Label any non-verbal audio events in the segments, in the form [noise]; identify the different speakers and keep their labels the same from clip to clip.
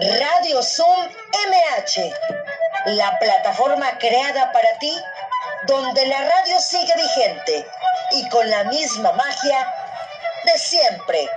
Speaker 1: Radio Zoom MH, la plataforma creada para ti, donde la radio sigue vigente y con la misma magia de siempre.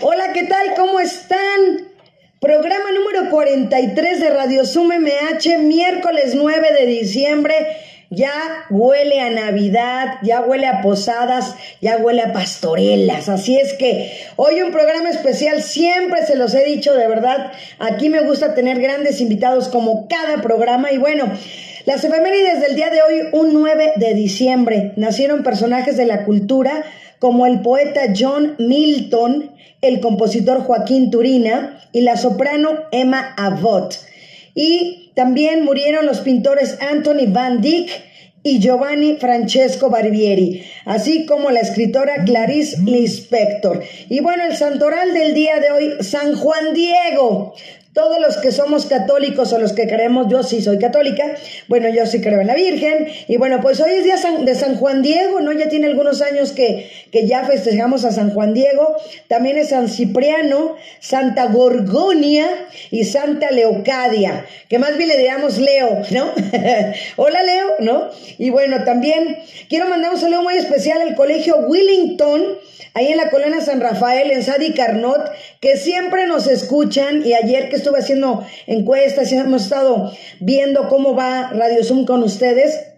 Speaker 2: Hola, ¿qué tal? ¿Cómo están? Programa número 43 de Radio Zoom MH, miércoles 9 de diciembre. Ya huele a Navidad, ya huele a posadas, ya huele a pastorelas. Así es que hoy un programa especial, siempre se los he dicho de verdad. Aquí me gusta tener grandes invitados como cada programa. Y bueno, las efemérides del día de hoy, un 9 de diciembre, nacieron personajes de la cultura como el poeta John Milton, el compositor Joaquín Turina y la soprano Emma Abbott. Y también murieron los pintores Anthony Van Dyck y Giovanni Francesco Barbieri, así como la escritora Clarice Lispector. Y bueno, el santoral del día de hoy, San Juan Diego. Todos los que somos católicos o los que creemos, yo sí soy católica, bueno, yo sí creo en la Virgen, y bueno, pues hoy es día de San Juan Diego, ¿no? Ya tiene algunos años que, que ya festejamos a San Juan Diego, también es San Cipriano, Santa Gorgonia y Santa Leocadia, que más bien le digamos Leo, ¿no? [laughs] Hola Leo, ¿no? Y bueno, también quiero mandar un saludo muy especial al colegio Willington, ahí en la colonia San Rafael, en Sadi Carnot, que siempre nos escuchan y ayer que estuve haciendo encuestas hemos estado viendo cómo va Radio Zoom con ustedes.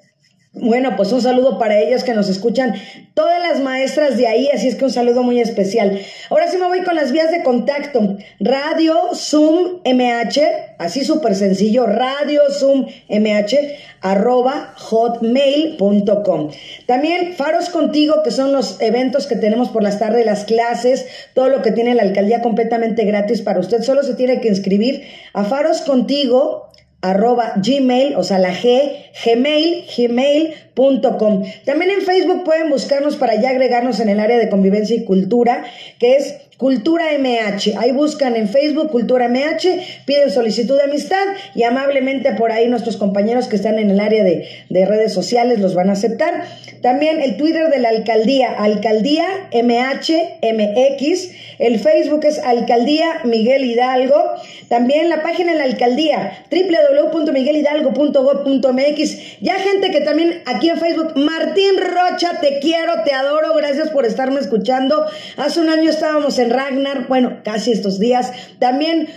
Speaker 2: Bueno, pues un saludo para ellos que nos escuchan, todas las maestras de ahí, así es que un saludo muy especial. Ahora sí me voy con las vías de contacto. Radio Zoom MH, así súper sencillo, Radio Zoom MH, arroba hotmail.com. También Faros Contigo, que son los eventos que tenemos por las tardes, las clases, todo lo que tiene la alcaldía completamente gratis para usted. Solo se tiene que inscribir a Faros Contigo arroba gmail, o sea, la G, gmail, gmail.com. También en Facebook pueden buscarnos para ya agregarnos en el área de convivencia y cultura, que es Cultura MH. Ahí buscan en Facebook Cultura MH, piden solicitud de amistad y amablemente por ahí nuestros compañeros que están en el área de, de, redes sociales los van a aceptar. También el Twitter de la alcaldía, Alcaldía MH MX. El Facebook es Alcaldía Miguel Hidalgo. También la página de la alcaldía, www.miguelhidalgo.gov.mx. Ya gente que también aquí en Facebook, Martín Rocha, te quiero, te adoro, gracias por estarme escuchando. Hace un año estábamos en Ragnar, bueno, casi estos días. También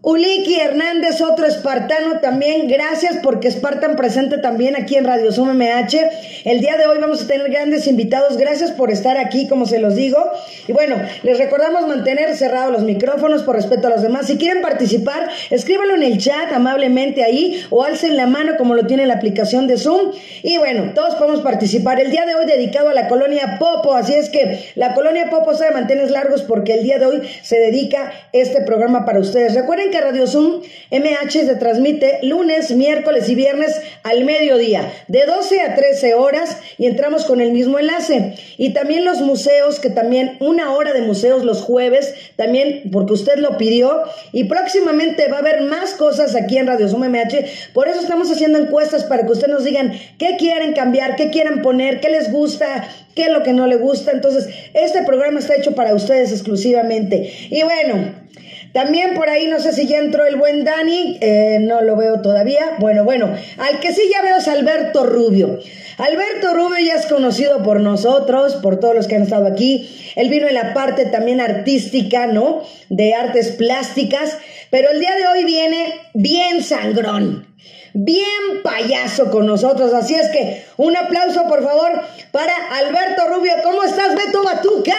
Speaker 2: Uliki Hernández, otro espartano también. Gracias porque Espartan presente también aquí en Radio Zoom MH. El día de hoy vamos a tener grandes invitados. Gracias por estar aquí, como se los digo. Y bueno, les recordamos mantener cerrados los micrófonos por respeto a los demás. Si quieren participar, escríbanlo en el chat amablemente ahí o alcen la mano como lo tiene la aplicación de Zoom. Y bueno, todos podemos participar. El día de hoy dedicado a la colonia Popo. Así es que la colonia Popo se mantener largos porque el día de hoy se dedica este programa para ustedes. Recuerden que Radio Zoom MH se transmite lunes, miércoles y viernes al mediodía, de 12 a 13 horas y entramos con el mismo enlace. Y también los museos, que también una hora de museos los jueves, también porque usted lo pidió. Y próximamente va a haber más cosas aquí en Radio Zoom MH. Por eso estamos haciendo encuestas para que ustedes nos digan qué quieren cambiar, qué quieren poner, qué les gusta, qué es lo que no le gusta. Entonces, este programa está hecho para ustedes exclusivamente. Y bueno, también por ahí, no sé si ya entró el buen Dani, eh, no lo veo todavía. Bueno, bueno, al que sí ya veo es Alberto Rubio. Alberto Rubio ya es conocido por nosotros, por todos los que han estado aquí. Él vino en la parte también artística, ¿no? De artes plásticas, pero el día de hoy viene bien sangrón bien payaso con nosotros. Así es que un aplauso, por favor, para Alberto Rubio. ¿Cómo estás, Beto Batuca?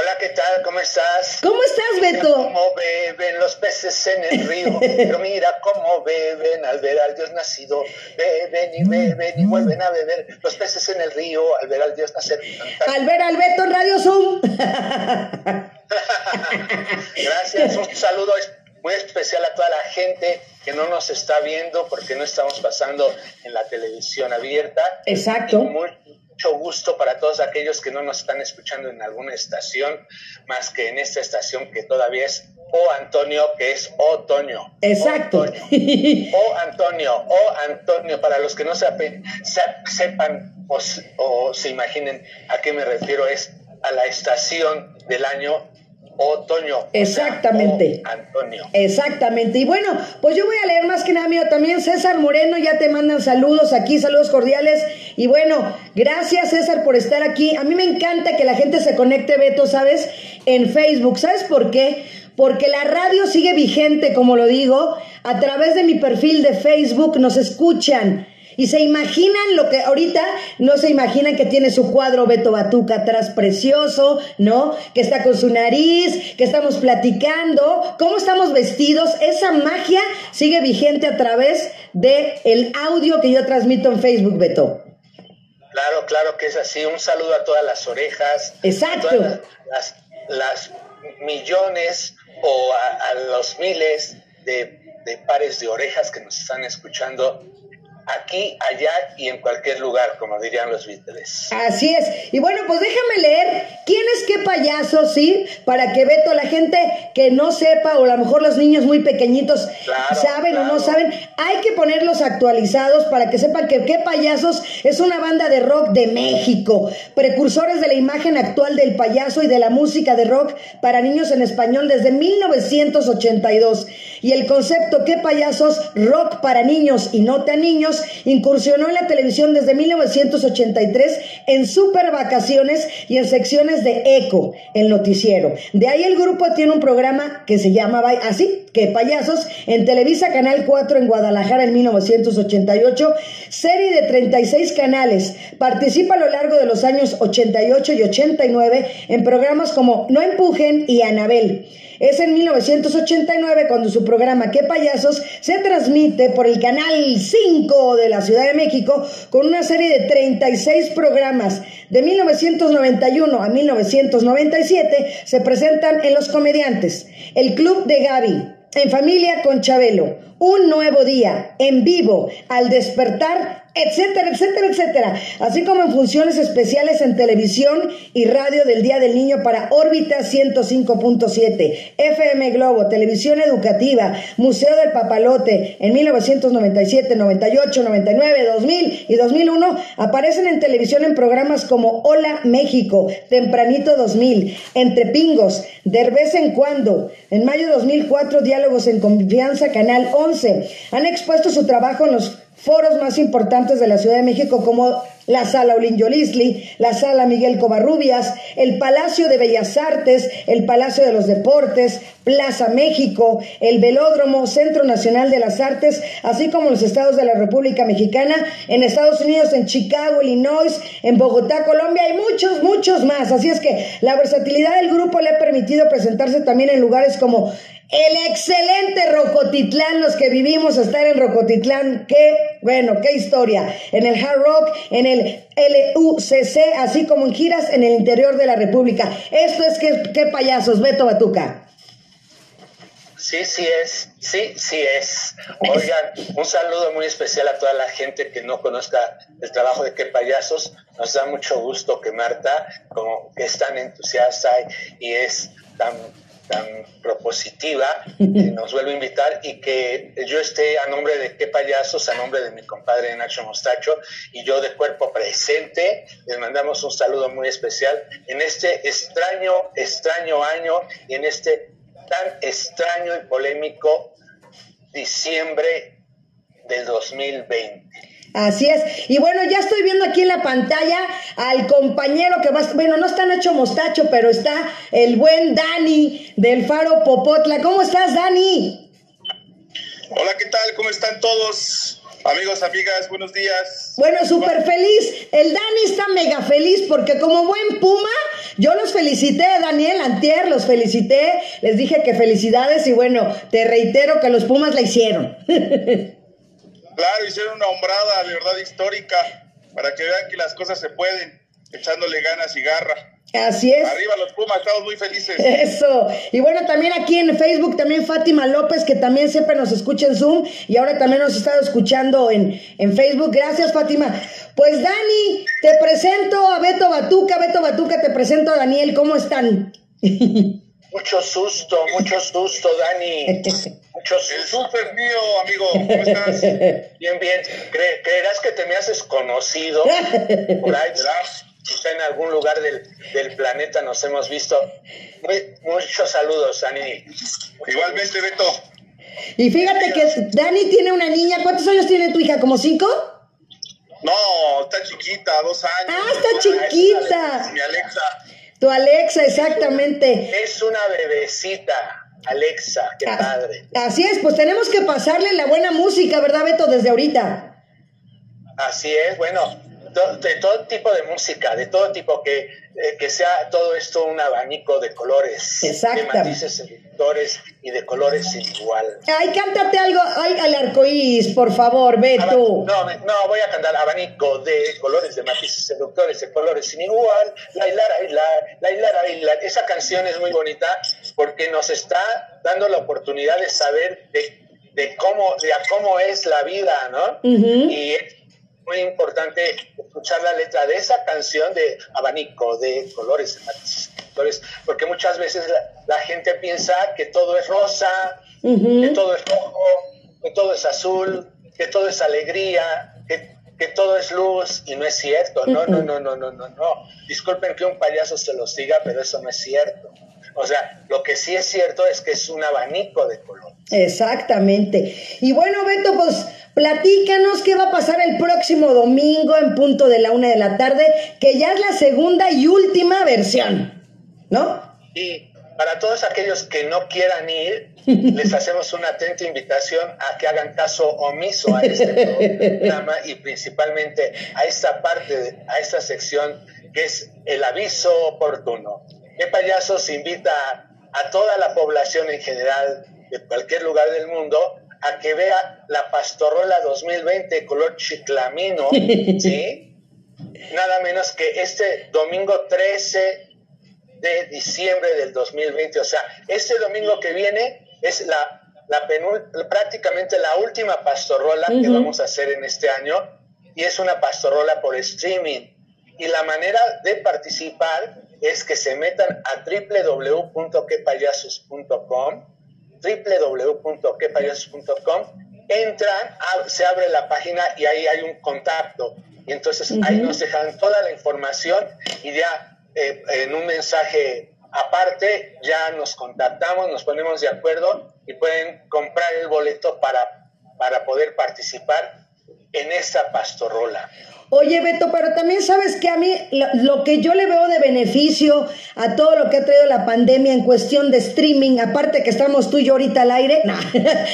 Speaker 3: Hola, ¿qué tal? ¿Cómo estás?
Speaker 2: ¿Cómo estás, Beto?
Speaker 3: Mira cómo beben los peces en el río, pero mira cómo beben al ver al Dios nacido. Beben y beben y vuelven a beber los peces en el río al ver al Dios nacer.
Speaker 2: Al ver al Beto en Radio Zoom.
Speaker 3: Gracias, un saludo muy especial a toda la gente que no nos está viendo porque no estamos pasando en la televisión abierta.
Speaker 2: Exacto.
Speaker 3: Muy, mucho gusto para todos aquellos que no nos están escuchando en alguna estación, más que en esta estación que todavía es O Antonio, que es Otoño.
Speaker 2: Exacto. [laughs]
Speaker 3: O Antonio, O Antonio, para los que no sepan, sepan o, o se imaginen a qué me refiero, es a la estación del año otoño.
Speaker 2: Exactamente.
Speaker 3: Antonio.
Speaker 2: Exactamente. Y bueno, pues yo voy a leer más que nada mío también. César Moreno, ya te mandan saludos aquí, saludos cordiales. Y bueno, gracias César por estar aquí. A mí me encanta que la gente se conecte, Beto, ¿sabes? En Facebook. ¿Sabes por qué? Porque la radio sigue vigente, como lo digo. A través de mi perfil de Facebook nos escuchan. Y se imaginan lo que ahorita no se imaginan que tiene su cuadro Beto Batuca atrás precioso, ¿no? Que está con su nariz, que estamos platicando, cómo estamos vestidos. Esa magia sigue vigente a través de el audio que yo transmito en Facebook, Beto.
Speaker 3: Claro, claro que es así. Un saludo a todas las orejas.
Speaker 2: Exacto.
Speaker 3: las, las, millones o a, los miles de, de pares de orejas que nos están escuchando aquí, allá y en cualquier lugar, como dirían los Beatles.
Speaker 2: Así es. Y bueno, pues déjame leer quién es qué payaso, ¿sí? Para que Beto, la gente que no sepa, o a lo mejor los niños muy pequeñitos saben o no saben, hay que ponerlos actualizados para que sepan que qué payasos es una banda de rock de México, precursores de la imagen actual del payaso y de la música de rock para niños en español desde 1982. Y el concepto qué payasos rock para niños y no tan niños incursionó en la televisión desde 1983 en super vacaciones y en secciones de Eco, el noticiero. De ahí el grupo tiene un programa que se llama así, que payasos, en Televisa Canal 4 en Guadalajara en 1988, serie de 36 canales. Participa a lo largo de los años 88 y 89 en programas como No Empujen y Anabel. Es en 1989 cuando su programa ¿Qué payasos? se transmite por el canal 5 de la Ciudad de México con una serie de 36 programas. De 1991 a 1997 se presentan en Los Comediantes, El Club de Gaby, En Familia con Chabelo, Un Nuevo Día, En Vivo, Al Despertar etcétera, etcétera, etcétera. Así como en funciones especiales en televisión y radio del Día del Niño para órbita 105.7, FM Globo, Televisión Educativa, Museo del Papalote, en 1997, 98, 99, 2000 y 2001 aparecen en televisión en programas como Hola México, Tempranito 2000, Entre Pingos, de vez en cuando. En mayo de 2004, Diálogos en Confianza, Canal 11. Han expuesto su trabajo en los foros más importantes de la Ciudad de México como la Sala Olin Yolisli, la Sala Miguel Covarrubias, el Palacio de Bellas Artes, el Palacio de los Deportes, Plaza México, el Velódromo, Centro Nacional de las Artes, así como los estados de la República Mexicana, en Estados Unidos, en Chicago, Illinois, en Bogotá, Colombia y muchos, muchos más. Así es que la versatilidad del grupo le ha permitido presentarse también en lugares como el excelente Rocotitlán, los que vivimos estar en Rocotitlán, qué bueno, qué historia. En el Hard Rock, en el LUCC, así como en giras en el interior de la República. Esto es que, qué payasos, Beto Batuca.
Speaker 3: Sí, sí es, sí, sí es. Oigan, un saludo muy especial a toda la gente que no conozca el trabajo de qué payasos. Nos da mucho gusto que Marta, como que es tan entusiasta y es tan tan propositiva, [laughs] nos vuelve a invitar y que yo esté a nombre de qué payasos, a nombre de mi compadre Nacho Mostacho y yo de cuerpo presente, les mandamos un saludo muy especial en este extraño, extraño año y en este tan extraño y polémico diciembre del 2020.
Speaker 2: Así es. Y bueno, ya estoy viendo aquí en la pantalla al compañero que va, bueno, no está Nacho Mostacho, pero está el buen Dani del Faro Popotla. ¿Cómo estás, Dani?
Speaker 4: Hola, ¿qué tal? ¿Cómo están todos? Amigos, amigas, buenos días.
Speaker 2: Bueno, súper feliz. El Dani está mega feliz porque como buen Puma, yo los felicité, Daniel Antier, los felicité, les dije que felicidades y bueno, te reitero que los Pumas la hicieron. [laughs]
Speaker 4: Claro, hicieron una hombrada de verdad histórica para que vean que las cosas se pueden, echándole ganas y garra.
Speaker 2: Así es.
Speaker 4: Arriba los Pumas, estamos muy felices. [laughs]
Speaker 2: Eso. Y bueno, también aquí en Facebook, también Fátima López, que también siempre nos escucha en Zoom y ahora también nos ha estado escuchando en, en Facebook. Gracias, Fátima. Pues Dani, te presento a Beto Batuca. Beto Batuca, te presento a Daniel. ¿Cómo están? [laughs]
Speaker 3: Mucho susto, mucho susto, Dani. [laughs] Mucho susto.
Speaker 4: El susto mío, amigo. ¿Cómo estás? [laughs]
Speaker 3: Bien, bien. creerás que te me haces conocido por ahí, quizá en algún lugar del, del planeta nos hemos visto. Muy- muchos saludos, Ani.
Speaker 4: Igualmente, Beto.
Speaker 2: Y fíjate que Dani tiene una niña. ¿Cuántos años tiene tu hija? ¿Como cinco?
Speaker 4: No, está chiquita, dos años.
Speaker 2: Ah, está chiquita.
Speaker 4: Mi Alexa.
Speaker 2: Tu Alexa, exactamente.
Speaker 3: Es una bebecita, Alexa, qué
Speaker 2: Ah,
Speaker 3: padre.
Speaker 2: Así es, pues tenemos que pasarle la buena música, ¿verdad, Beto? Desde ahorita.
Speaker 3: Así es, bueno, de todo tipo de música, de todo tipo, que, eh, que sea todo esto un abanico de colores, de matices seductores y de colores sin igual.
Speaker 2: Ay, cántate algo ay, al arcoíris, por favor,
Speaker 3: Aba-
Speaker 2: Beto.
Speaker 3: No, me- no, voy a cantar abanico de colores, de matices seductores, de colores sin igual. La hilara, hilar, la hilara, hilar. Esa canción es muy bonita porque nos está dando la oportunidad de saber de, de cómo, de a cómo es la vida, ¿no?
Speaker 2: Ujú.
Speaker 3: Y es muy importante escuchar la letra de esa canción de abanico de colores, seductores, porque muchas veces la, la gente piensa que todo es rosa, que todo es rojo, que todo es azul, que todo es alegría, que, que todo es luz, y no es cierto. No, no, no, no, no, no, no. Disculpen que un payaso se los diga, pero eso no es cierto. O sea, lo que sí es cierto es que es un abanico de color.
Speaker 2: Exactamente. Y bueno, Beto, pues platícanos qué va a pasar el próximo domingo en punto de la una de la tarde, que ya es la segunda y última versión, ¿no?
Speaker 3: Y para todos aquellos que no quieran ir, [laughs] les hacemos una atenta invitación a que hagan caso omiso a este programa y principalmente a esta parte, a esta sección que es el aviso oportuno. ¿Qué payasos invita a toda la población en general de cualquier lugar del mundo a que vea la Pastorrola 2020 color chiclamino, [laughs] ¿sí? Nada menos que este domingo 13 de diciembre del 2020. O sea, este domingo que viene es la, la prácticamente la última pastorrola que vamos a hacer en este año y es una pastorrola por streaming. Y la manera de participar es que se metan a www.quepayasos.com www.quepayasos.com entran, ab- se abre la página y ahí hay un contacto. Y entonces ahí nos dejan toda la información y ya eh, en un mensaje aparte ya nos contactamos, nos ponemos de acuerdo y pueden comprar el boleto para, para poder participar en esta pastorrola.
Speaker 2: Oye, Beto, pero también sabes que a mí lo, lo que yo le veo de beneficio a todo lo que ha traído la pandemia en cuestión de streaming, aparte que estamos tú y yo ahorita al aire, [laughs] no,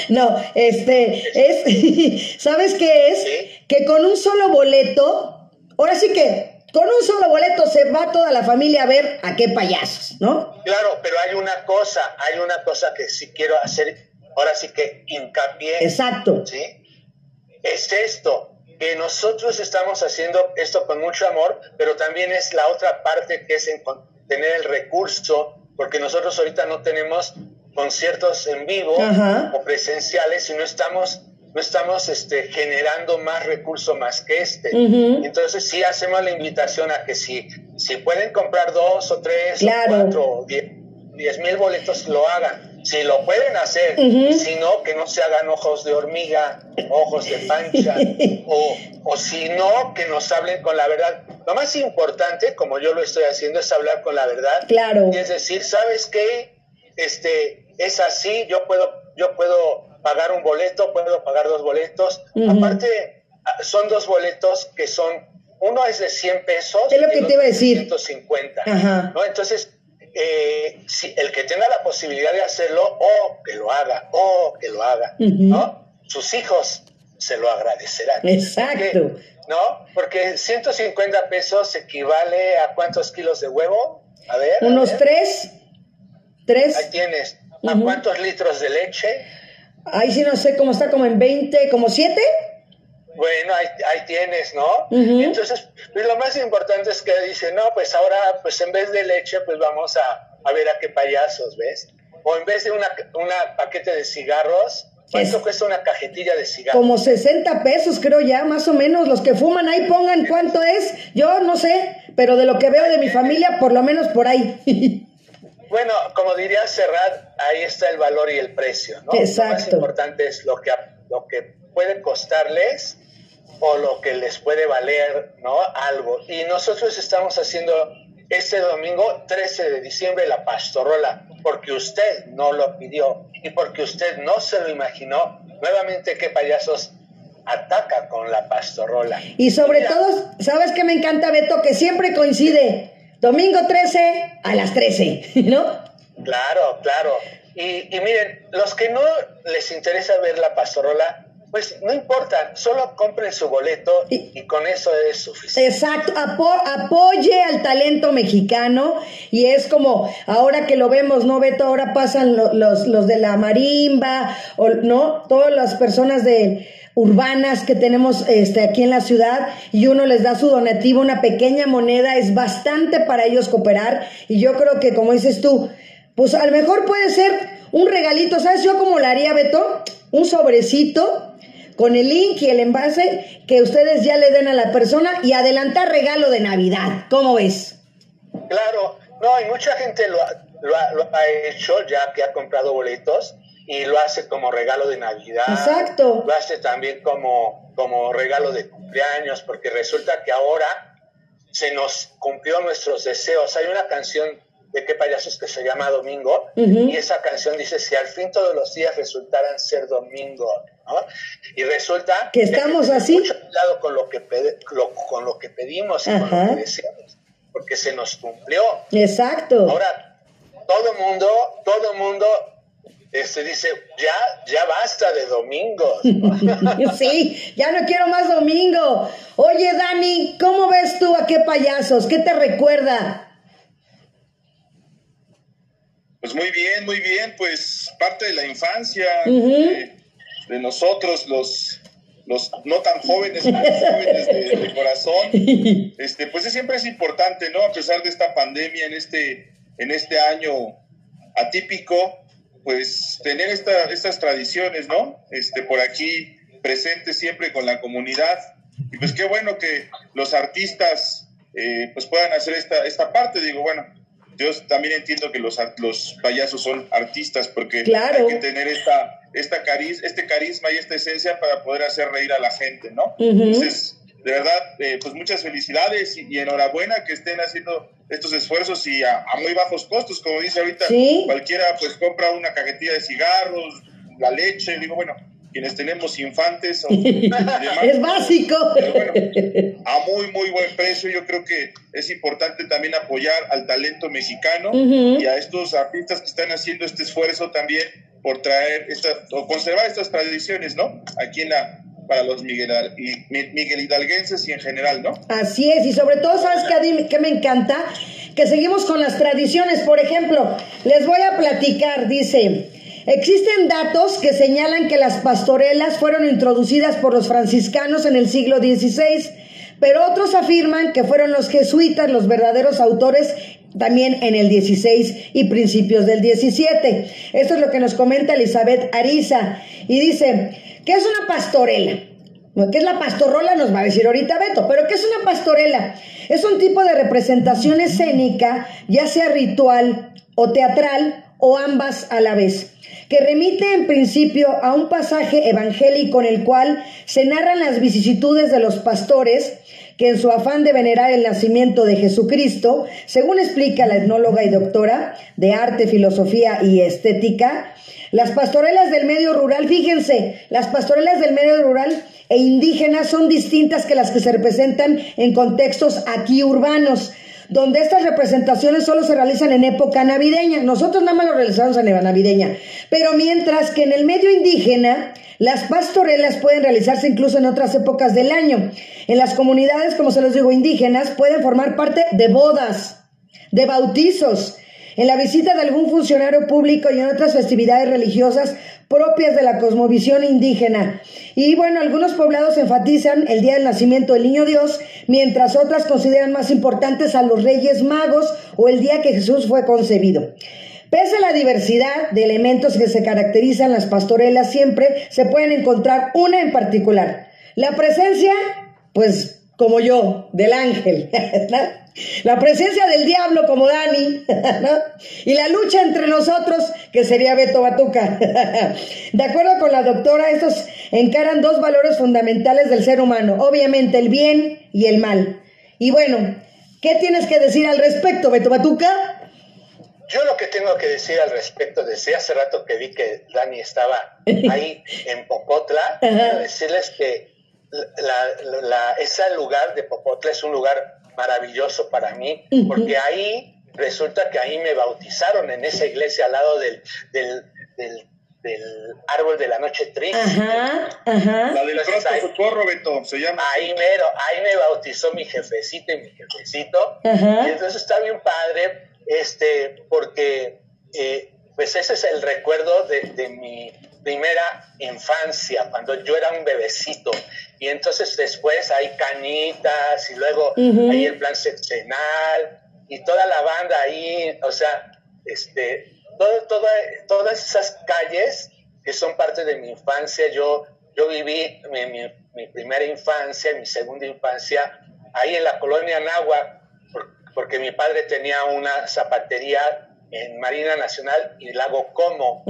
Speaker 2: no, este, es, [laughs] ¿sabes qué es?
Speaker 3: Sí.
Speaker 2: Que con un solo boleto, ahora sí que con un solo boleto se va toda la familia a ver a qué payasos, ¿no?
Speaker 3: Claro, pero hay una cosa, hay una cosa que sí quiero hacer, ahora sí que hincapié.
Speaker 2: Exacto.
Speaker 3: ¿sí? Es esto, que nosotros estamos haciendo esto con mucho amor, pero también es la otra parte que es tener el recurso, porque nosotros ahorita no tenemos conciertos en vivo o presenciales y no estamos no estamos este, generando más recursos más que este. Entonces sí hacemos la invitación a que si, si pueden comprar dos o tres
Speaker 2: Claro.
Speaker 3: o cuatro o diez, diez mil boletos, lo hagan. Si lo pueden hacer,
Speaker 2: Ujú.
Speaker 3: si no, que no se hagan ojos de hormiga, ojos de pancha, [laughs] o, o si no, que nos hablen con la verdad. Lo más importante, como yo lo estoy haciendo, es hablar con la verdad.
Speaker 2: Claro.
Speaker 3: Y es decir, ¿sabes qué? Este, es así, yo puedo, yo puedo pagar un boleto, puedo pagar dos boletos. Aparte, ah, son dos boletos que son, uno es de 100 pesos.
Speaker 2: Es lo que te iba a decir.
Speaker 3: 150.
Speaker 2: Ajá.
Speaker 3: ¿no? Entonces, eh, si el que tenga la posibilidad de hacerlo, o que lo haga, o que lo haga. ¿no? Sus hijos se lo agradecerán.
Speaker 2: Exacto.
Speaker 3: Porque, ¿No? Porque 150 pesos equivale a cuántos kilos de huevo? A ver. a
Speaker 2: Unos
Speaker 3: ver.
Speaker 2: tres, tres,
Speaker 3: Ahí tienes. ¿A cuántos litros de leche?
Speaker 2: ahí sí no sé cómo está, como en 20, como 7.
Speaker 3: Bueno, ahí, ahí tienes, ¿no? Entonces, pues, lo más importante es que dice, no, pues ahora, pues en vez de leche, pues vamos a, a ver a qué payasos, ¿ves? O en vez de una, una paquete de cigarros, ¿cuánto
Speaker 2: Es-
Speaker 3: cuesta una cajetilla de cigarros?
Speaker 2: Como 60 pesos, creo ya, más o menos. Los que fuman ahí pongan cuánto es. Yo no sé, pero de lo que veo de mi familia, por lo menos por ahí. [laughs]
Speaker 3: Bueno, como diría Serrat, ahí está el valor y el precio, ¿no? Lo más
Speaker 2: Exacto.
Speaker 3: importante es lo que, lo que puede costarles o lo que les puede valer, ¿no? Algo. Y nosotros estamos haciendo este domingo 13 de diciembre la pastorrola, porque usted no lo pidió y porque usted no se lo imaginó. Nuevamente, qué payasos ataca con la pastorrola.
Speaker 2: Y sobre todo, ¿sabes qué me encanta, Beto? Que siempre coincide. Domingo 13 a las 13, [laughs] ¿no?
Speaker 3: Claro, claro. Y, y miren, los que no les interesa ver la pastorrola, pues no importa, solo compren su boleto y, con eso es suficiente.
Speaker 2: Exacto, apoye al talento mexicano y es como ahora que lo vemos, ¿no, Beto? Ahora pasan los, los de la marimba, o, ¿no? Todas las personas de urbanas que tenemos este, aquí en la ciudad y uno les da su donativo, una pequeña moneda, es bastante para ellos cooperar y yo creo que como dices tú, pues a lo mejor puede ser un regalito, ¿sabes? Yo como lo haría, Beto, un sobrecito con el link y el envase que ustedes ya le den a la persona y adelantar regalo de Navidad. ¿Cómo ves?
Speaker 3: Claro, no, y mucha gente lo ha, lo, ha, hecho ya que ha comprado boletos y lo hace como regalo de Navidad.
Speaker 2: Exacto.
Speaker 3: Lo hace también como, como regalo de cumpleaños, porque resulta que ahora se nos cumplió nuestros deseos. Hay una canción de qué payasos que se llama Domingo, y esa canción dice, si al fin todos los días resultaran ser domingo, ¿no? Y resulta
Speaker 2: que estamos así.
Speaker 3: Mucho cuidado con lo que, con lo que pedimos y con lo que deseamos, porque se nos cumplió.
Speaker 2: Exacto.
Speaker 3: Ahora, todo mundo, todo mundo este dice, ya, ya basta de domingos. [laughs]
Speaker 2: sí, ya no quiero más domingo. Oye, Dani, ¿cómo ves tú a qué payasos? ¿Qué te recuerda?
Speaker 4: Pues muy bien, muy bien, pues parte de la infancia, de, nosotros, los, los no tan jóvenes, jóvenes de, corazón, [laughs] este, pues siempre es importante, ¿no? A pesar de esta pandemia en este, en este año atípico, pues tener esta, estas tradiciones, ¿no? Este, por aquí presentes siempre con la comunidad. Y pues qué bueno que los artistas eh, pues puedan hacer esta, esta parte, digo, bueno, yo también entiendo que los, los payasos son artistas porque hay que tener esta, esta cariz, este carisma y esta esencia para poder hacer reír a la gente, ¿no? Entonces, de verdad, eh, pues muchas felicidades y, enhorabuena que estén haciendo estos esfuerzos y a, muy bajos costos, como dice ahorita, cualquiera pues compra una cajetilla de cigarros, la leche, digo, bueno, quienes tenemos infantes. [laughs]
Speaker 2: es básico.
Speaker 4: a muy, muy buen precio. Yo creo que es importante también apoyar al talento mexicano y a estos artistas que están haciendo este esfuerzo también por traer esta, o conservar estas tradiciones, ¿no? Aquí en la, para los Miguel, Miguel Hidalguenses y en general, ¿no?
Speaker 2: Así es, y sobre todo, ¿sabes qué, qué me encanta? Que seguimos con las tradiciones. Por ejemplo, les voy a platicar, dice, Existen datos que señalan que las pastorelas fueron introducidas por los franciscanos en el siglo XVI, pero otros afirman que fueron los jesuitas los verdaderos autores también en el 16 y principios del 17. Esto es lo que nos comenta Elizabeth Ariza y dice, ¿qué es una pastorela? ¿Qué es la pastorrola? Nos va a decir ahorita Beto, pero ¿qué es una pastorela? Es un tipo de representación escénica, ya sea ritual o teatral o ambas a la vez que remite en principio a un pasaje evangélico en el cual se narran las vicisitudes de los pastores que en su afán de venerar el nacimiento de Jesucristo, según explica la etnóloga y doctora de arte, filosofía y estética, las pastorelas del medio rural, fíjense, las pastorelas del medio rural e indígenas son distintas que las que se representan en contextos aquí urbanos donde estas representaciones solo se realizan en época navideña. Nosotros nada más lo realizamos en época navideña. Pero mientras que en el medio indígena, las pastorelas pueden realizarse incluso en otras épocas del año. En las comunidades, como se los digo, indígenas, pueden formar parte de bodas, de bautizos, en la visita de algún funcionario público y en otras festividades religiosas propias de la cosmovisión indígena. Y bueno, algunos poblados enfatizan el día del nacimiento del niño Dios, mientras otras consideran más importantes a los reyes magos o el día que Jesús fue concebido. Pese a la diversidad de elementos que se caracterizan las pastorelas, siempre se pueden encontrar una en particular. La presencia, pues como yo, del ángel. [laughs] La presencia del diablo como Dani, [laughs] ¿no? Y la lucha entre nosotros, que sería Beto Batuca. [laughs] De acuerdo con la doctora, estos encaran dos valores fundamentales del ser humano, obviamente el bien y el mal. Y bueno, ¿qué tienes que decir al respecto, Beto Batuca?
Speaker 3: Yo lo que tengo que decir al respecto, desde hace rato que vi que Dani estaba ahí [laughs] en Popotla, quiero decirles que ese lugar de Popotla es un lugar maravilloso para mí, porque ahí resulta que ahí me bautizaron en esa iglesia al lado del, del, del, árbol de la noche triste.
Speaker 4: La del pronto socorro, Beto, se llama.
Speaker 3: Ahí mero, ahí me bautizó mi jefecito y mi jefecito. Y entonces está bien padre, este, porque eh, pues ese es el recuerdo de, de mi primera infancia, cuando yo era un bebecito. Y entonces después hay cañitas y luego hay el plan sexenal y toda la banda ahí, o sea, este, todo, todas esas calles que son parte de mi infancia, yo, yo viví mi, mi, primera infancia, mi segunda infancia, ahí en la colonia Nahua, porque mi padre tenía una zapatería en Marina Nacional y Lago Como.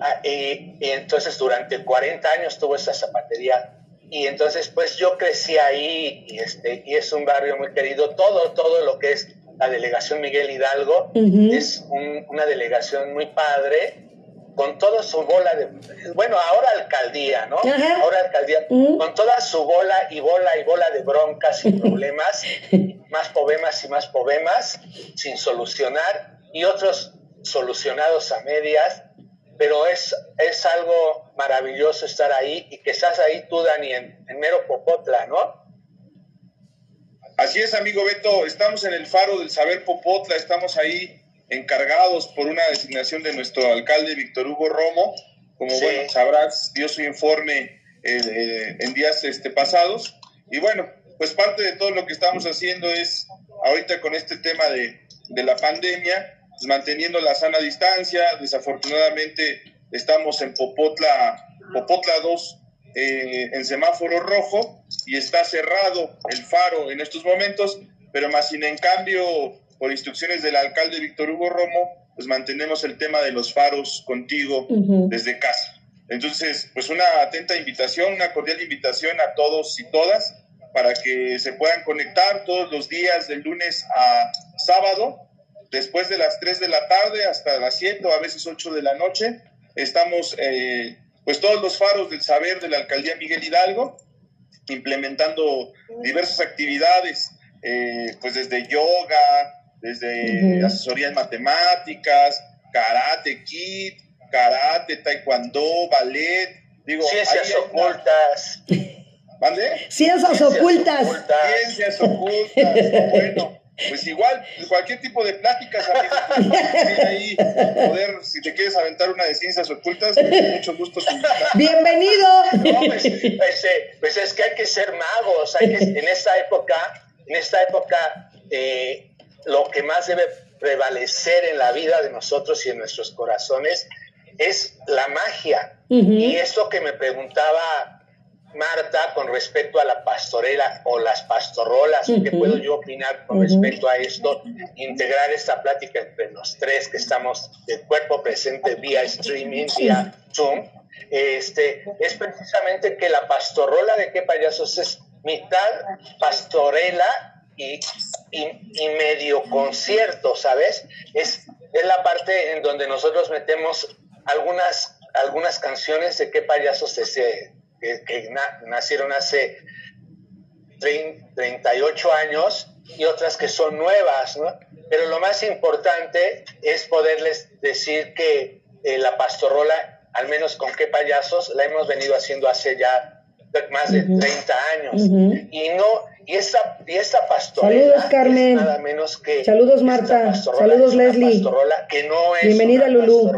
Speaker 3: Ah, y, entonces durante 40 años tuvo esa zapatería. Y entonces pues yo crecí ahí y, este, y es un barrio muy querido. Todo, todo lo que es la delegación Miguel Hidalgo es una delegación muy padre con toda su bola de, bueno, ahora alcaldía, ¿no? Ahora alcaldía, con toda su bola y bola y bola de broncas y [laughs] problemas, más problemas y más problemas, sin solucionar, y otros solucionados a medias, pero es, es algo maravilloso estar ahí y que estás ahí tú, Dani, en, mero Popotla, ¿no?
Speaker 4: Así es, amigo Beto, estamos en el faro del saber Popotla, estamos ahí encargados por una designación de nuestro alcalde Víctor Hugo Romo. Como bueno, sabrás, dio su informe eh, en días este, pasados. Y bueno, pues parte de todo lo que estamos haciendo es, ahorita con este tema de, de la pandemia, pues, manteniendo la sana distancia. Desafortunadamente estamos en Popotla, Popotla 2, eh, en semáforo rojo y está cerrado el faro en estos momentos, pero más sin en cambio, por instrucciones del alcalde Víctor Hugo Romo, pues mantenemos el tema de los faros contigo desde casa. Entonces, pues una atenta invitación, una cordial invitación a todos y todas para que se puedan conectar todos los días del lunes a sábado después de las 3 de la tarde hasta las 7 o a veces 8 de la noche. Estamos, eh, pues todos los faros del saber de la alcaldía Miguel Hidalgo, implementando diversas actividades, eh, pues desde yoga, desde asesoría en matemáticas, karate, kit, karate, taekwondo, ballet.
Speaker 3: Digo, Ciencias ocultas.
Speaker 2: ¿Vale? Ciencias, ocultas.
Speaker 4: Ciencias ocultas. bueno pues igual, cualquier tipo de pláticas, ahí, poder, si te quieres aventar una de ciencias ocultas, mucho gusto.
Speaker 2: Bienvenido.
Speaker 3: No, pues, pues, pues, es que hay que ser magos, hay que, en esta época, en esta época, eh, lo que más debe prevalecer en la vida de nosotros y en nuestros corazones es la magia. Y esto que me preguntaba Marta, con respecto a la pastorela o las pastorrolas, ¿qué puedo yo opinar con respecto a esto? Integrar esta plática entre los tres que estamos de cuerpo presente vía streaming, vía Zoom, este, es precisamente que la pastorrola de qué payasos es mitad pastorela y, y, medio concierto, ¿sabes? Es, es la parte en donde nosotros metemos algunas, algunas canciones de qué payasos ese que, nacieron hace 38 años y otras que son nuevas, ¿no? Pero lo más importante es poderles decir que eh, la pastorrola, al menos con qué payasos, la hemos venido haciendo hace ya más de 30 años. Y no, y esta, y esta pastorela
Speaker 2: Saludos, Carmen.
Speaker 3: es nada menos que.
Speaker 2: Saludos, Marta. Saludos, Leslie.
Speaker 3: que no es
Speaker 2: Bienvenida, Lulú.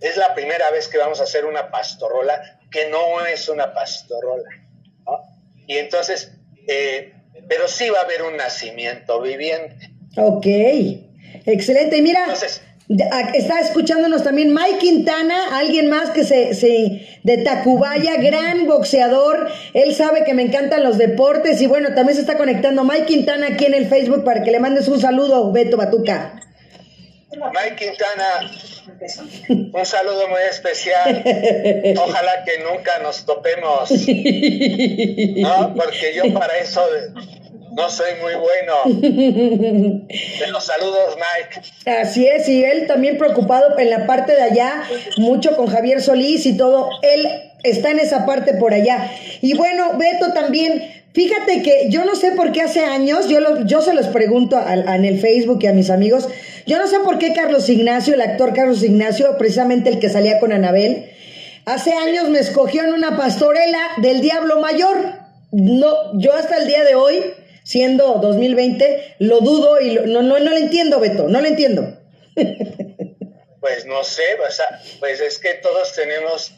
Speaker 3: Es la primera vez que vamos a hacer una pastorrola que no es una pastorrola. Y entonces, eh, pero sí va a haber un nacimiento viviente.
Speaker 2: Ok, excelente. Mira, Está escuchándonos también Mike Quintana, alguien más que se, se de Tacubaya, gran boxeador. Él sabe que me encantan los deportes y bueno, también se está conectando Mike Quintana aquí en el Facebook para que le mandes un saludo, Beto Batuca.
Speaker 3: Mike Quintana, un saludo muy especial. Ojalá que nunca nos topemos. No, porque yo para eso no soy muy bueno. De los saludos, Mike.
Speaker 2: Así es, y él también preocupado en la parte de allá, mucho con Javier Solís y todo. Él está en esa parte por allá. Y bueno, Beto también, fíjate que yo no sé por qué hace años, yo, lo, yo se los pregunto en el Facebook y a mis amigos, yo no sé por qué Carlos Ignacio, el actor Carlos Ignacio, precisamente el que salía con Anabel, hace años me escogió en una pastorela del Diablo Mayor. No, yo hasta el día de hoy, siendo 2020, lo dudo y no, no, no lo entiendo, Beto, no lo entiendo. [laughs]
Speaker 3: Pues no sé, pues es que todos tenemos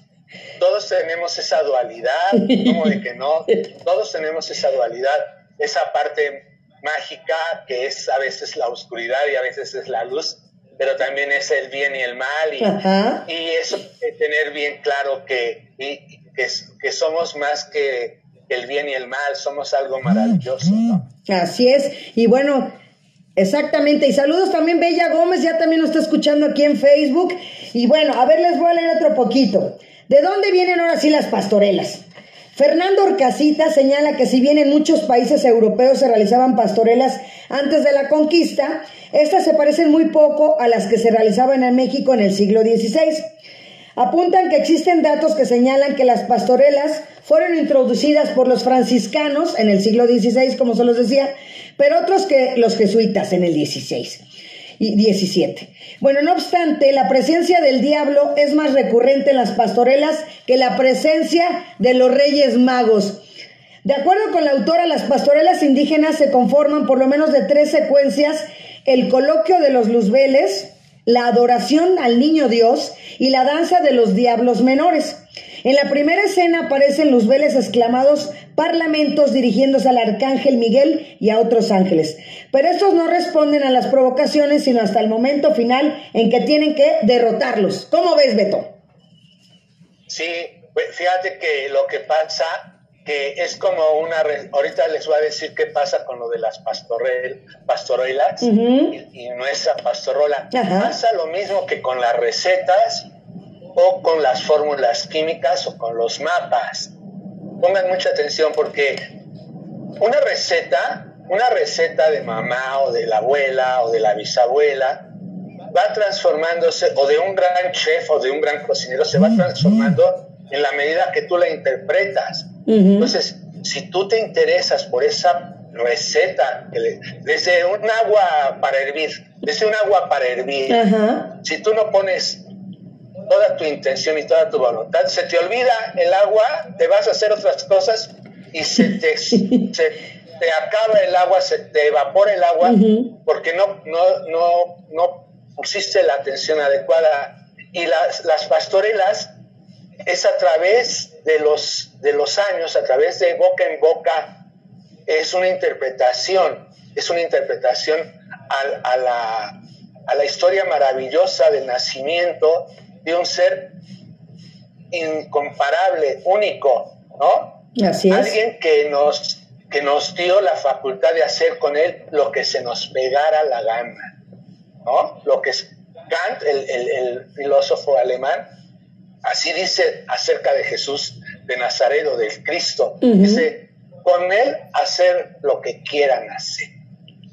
Speaker 3: todos tenemos esa dualidad, como de que no, todos tenemos esa dualidad, esa parte mágica que es a veces la oscuridad y a veces es la luz, pero también es el bien y el mal y, y eso tener bien claro que, que, somos más que el bien y el mal, somos algo maravilloso.
Speaker 2: Así es, y bueno, Exactamente, y saludos también Bella Gómez, ya también nos está escuchando aquí en Facebook. Y bueno, a ver, les voy a leer otro poquito. ¿De dónde vienen ahora sí las pastorelas? Fernando Orcasita señala que si bien en muchos países europeos se realizaban pastorelas antes de la conquista, estas se parecen muy poco a las que se realizaban en México en el siglo XVI. Apuntan que existen datos que señalan que las pastorelas fueron introducidas por los franciscanos en el siglo XVI, como se los decía, pero otros que los jesuitas en el XVI y 17. Bueno, no obstante, la presencia del diablo es más recurrente en las pastorelas que la presencia de los reyes magos. De acuerdo con la autora, las pastorelas indígenas se conforman por lo menos de tres secuencias, el coloquio de los luzbeles, la adoración al niño Dios y la danza de los diablos menores. En la primera escena aparecen luzbeles exclamados parlamentos dirigiéndose al arcángel Miguel y a otros ángeles. Pero estos no responden a las provocaciones, sino hasta el momento final en que tienen que derrotarlos. ¿Cómo ves, Beto?
Speaker 3: Sí, fíjate que lo que pasa que es como una ahorita les voy a decir qué pasa con lo de las pastorel, pastorelas y, nuestra pastorola pasa lo mismo que con las recetas o con las fórmulas químicas o con los mapas pongan mucha atención porque una receta, una receta de mamá o de la abuela o de la bisabuela va transformándose, o de un gran chef o de un gran cocinero, se va transformando en la medida que tú la interpretas. Entonces, si tú te interesas por esa receta, desde un agua para hervir, desde un agua para hervir, si tú no pones toda tu intención y toda tu voluntad, se te olvida el agua, te vas a hacer otras cosas y se te, [laughs] te acaba el agua, se te evapora el agua porque no, no, no, no pusiste la atención adecuada. Y las, las pastorelas es a través de los, de los años, a través de boca en boca, es una interpretación, es una interpretación a, a, la, a la historia maravillosa del nacimiento de un ser incomparable, único, ¿no?
Speaker 2: Así es.
Speaker 3: Alguien que nos, que nos dio la facultad de hacer con él lo que se nos pegara la gana, ¿no? Lo que es Kant, el, filósofo alemán, así dice acerca de Jesús de Nazaret o del Cristo. Dice, con él hacer lo que quieran hacer.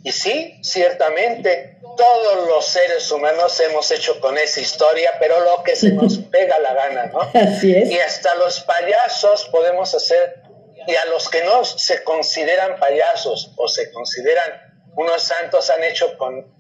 Speaker 3: Y sí, ciertamente, todos los seres humanos hemos hecho con esa historia, pero lo que se nos [laughs] pega la gana, ¿no?
Speaker 2: Así es.
Speaker 3: Y hasta los payasos podemos hacer, y a los que no se consideran payasos o se consideran unos santos, han hecho con,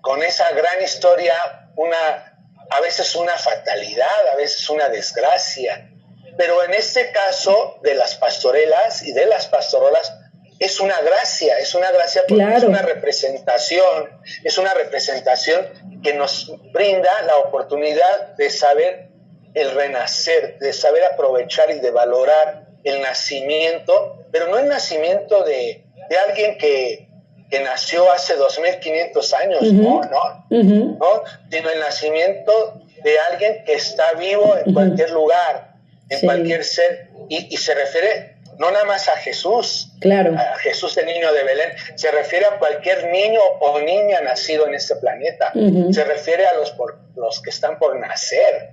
Speaker 3: con esa gran historia una, a veces una fatalidad, a veces una desgracia. Pero en este caso de las pastorelas y de las pastorolas, es una gracia, es una gracia porque es una representación, es una representación que nos brinda la oportunidad de saber el renacer, de saber aprovechar y de valorar el nacimiento, pero no el nacimiento de, alguien que, que nació hace 2500 años, no, no, no, sino el nacimiento de alguien que está vivo en cualquier lugar, en cualquier ser, y, se refiere no nada más a Jesús,
Speaker 2: claro.
Speaker 3: a Jesús el niño de Belén, se refiere a cualquier niño o niña nacido en este planeta, se refiere a los, por, los que están por nacer.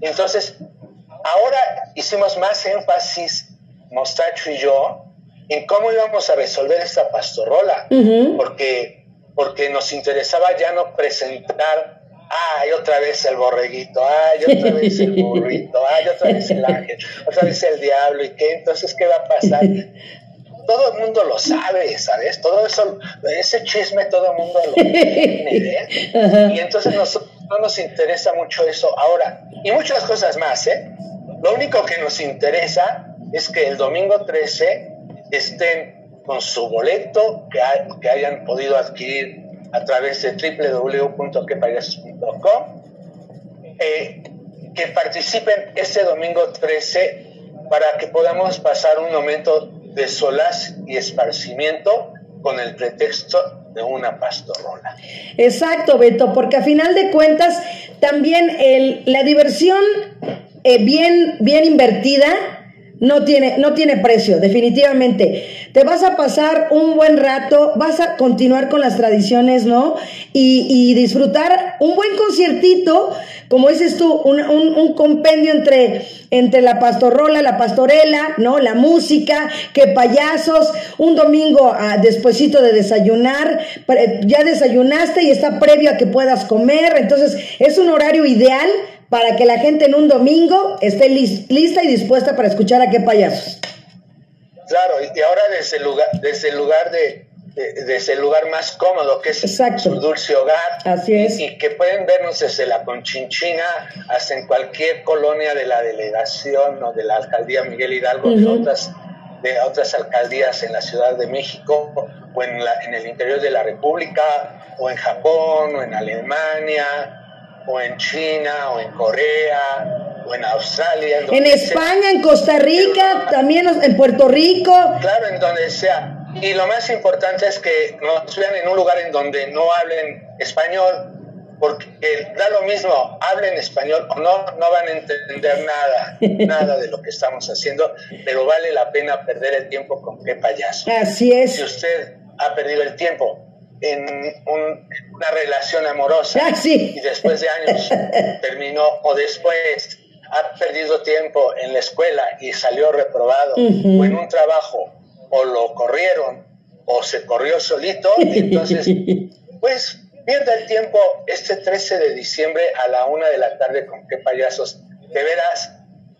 Speaker 3: Entonces, ahora hicimos más énfasis, Mostacho y yo, en cómo íbamos a resolver esta pastorrola, porque, porque nos interesaba ya no presentar, ay, otra vez el borreguito, ay, otra vez el burrito, ay, otra vez el ángel, otra vez el diablo, ¿y qué? Entonces, ¿qué va a pasar? [laughs] Todo el mundo lo sabe, ¿sabes? Todo eso, ese chisme todo el mundo lo [laughs] tiene, ¿eh? Y entonces no nos interesa mucho eso ahora. Y muchas cosas más, ¿eh? Lo único que nos interesa es que el domingo 13 estén con su boleto que, que hayan podido adquirir a través de www.quepayasos.com, eh, que participen este domingo 13 para que podamos pasar un momento de solaz y esparcimiento con el pretexto de una pastorrola.
Speaker 2: Exacto, Beto, porque a final de cuentas también el, la diversión eh, bien, bien invertida no tiene, no tiene precio, definitivamente. Te vas a pasar un buen rato, vas a continuar con las tradiciones, ¿no? Y, disfrutar un buen conciertito, como dices tú, un, un, compendio entre, entre la pastorrola, la pastorela, ¿no? La música, que payasos, un domingo ah, despuesito de desayunar, ya desayunaste y está previo a que puedas comer, entonces es un horario ideal para que la gente en un domingo esté lista y dispuesta para escuchar a qué payasos.
Speaker 3: Claro, y ahora desde el lugar, desde el lugar de, desde el lugar más cómodo que es su dulce hogar.
Speaker 2: Así es.
Speaker 3: Y, que pueden vernos desde la Conchinchina hasta en cualquier colonia de la delegación o de la alcaldía Miguel Hidalgo, de, otras, de otras alcaldías en la Ciudad de México o en, la, en el interior de la República o en Japón o en Alemania o en China, o en Corea, o en Australia.
Speaker 2: En, España, en Costa Rica, también en Puerto Rico.
Speaker 3: Claro, en donde sea. Y lo más importante es que nos vean en un lugar en donde no hablen español, porque da lo mismo, hablen español o no, no van a entender nada, [laughs] nada de lo que estamos haciendo, pero vale la pena perder el tiempo con qué payaso.
Speaker 2: Así es.
Speaker 3: Si usted ha perdido el tiempo en una relación amorosa
Speaker 2: ah,
Speaker 3: y después de años [laughs] terminó o después ha perdido tiempo en la escuela y salió reprobado o en un trabajo o lo corrieron o se corrió solito, [laughs] entonces pues pierde el tiempo este 13 de diciembre a la una de la tarde con qué payasos. De veras,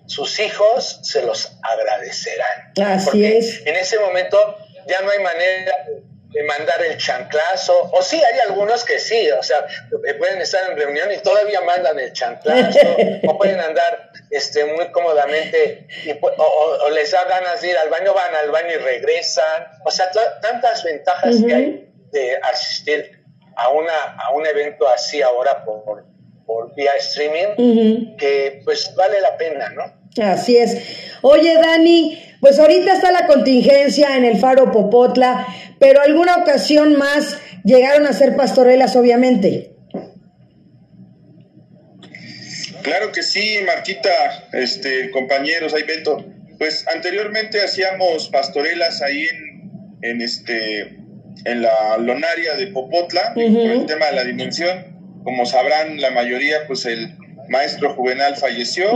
Speaker 3: sus hijos se los agradecerán.
Speaker 2: Así es.
Speaker 3: En ese momento ya no hay manera de mandar el chanclazo, o sí, hay algunos que sí, o sea, pueden estar en reunión y todavía mandan el chanclazo, o pueden andar este, muy cómodamente, y, o, les da ganas de ir al baño, van al baño y regresan, o sea, tantas ventajas que hay de asistir a, una, a un evento así ahora por, por vía streaming, que pues vale la pena, ¿no?
Speaker 2: Así es. Oye, Dani, pues ahorita está la contingencia en el Faro Popotla, pero alguna ocasión más llegaron a ser pastorelas, obviamente.
Speaker 4: Claro que sí, Marquita, este, compañeros, ahí Beto. Pues anteriormente hacíamos pastorelas ahí en, en este, en la lonaria de Popotla, por el tema de la dimensión. Como sabrán la mayoría, pues el maestro Juvenal falleció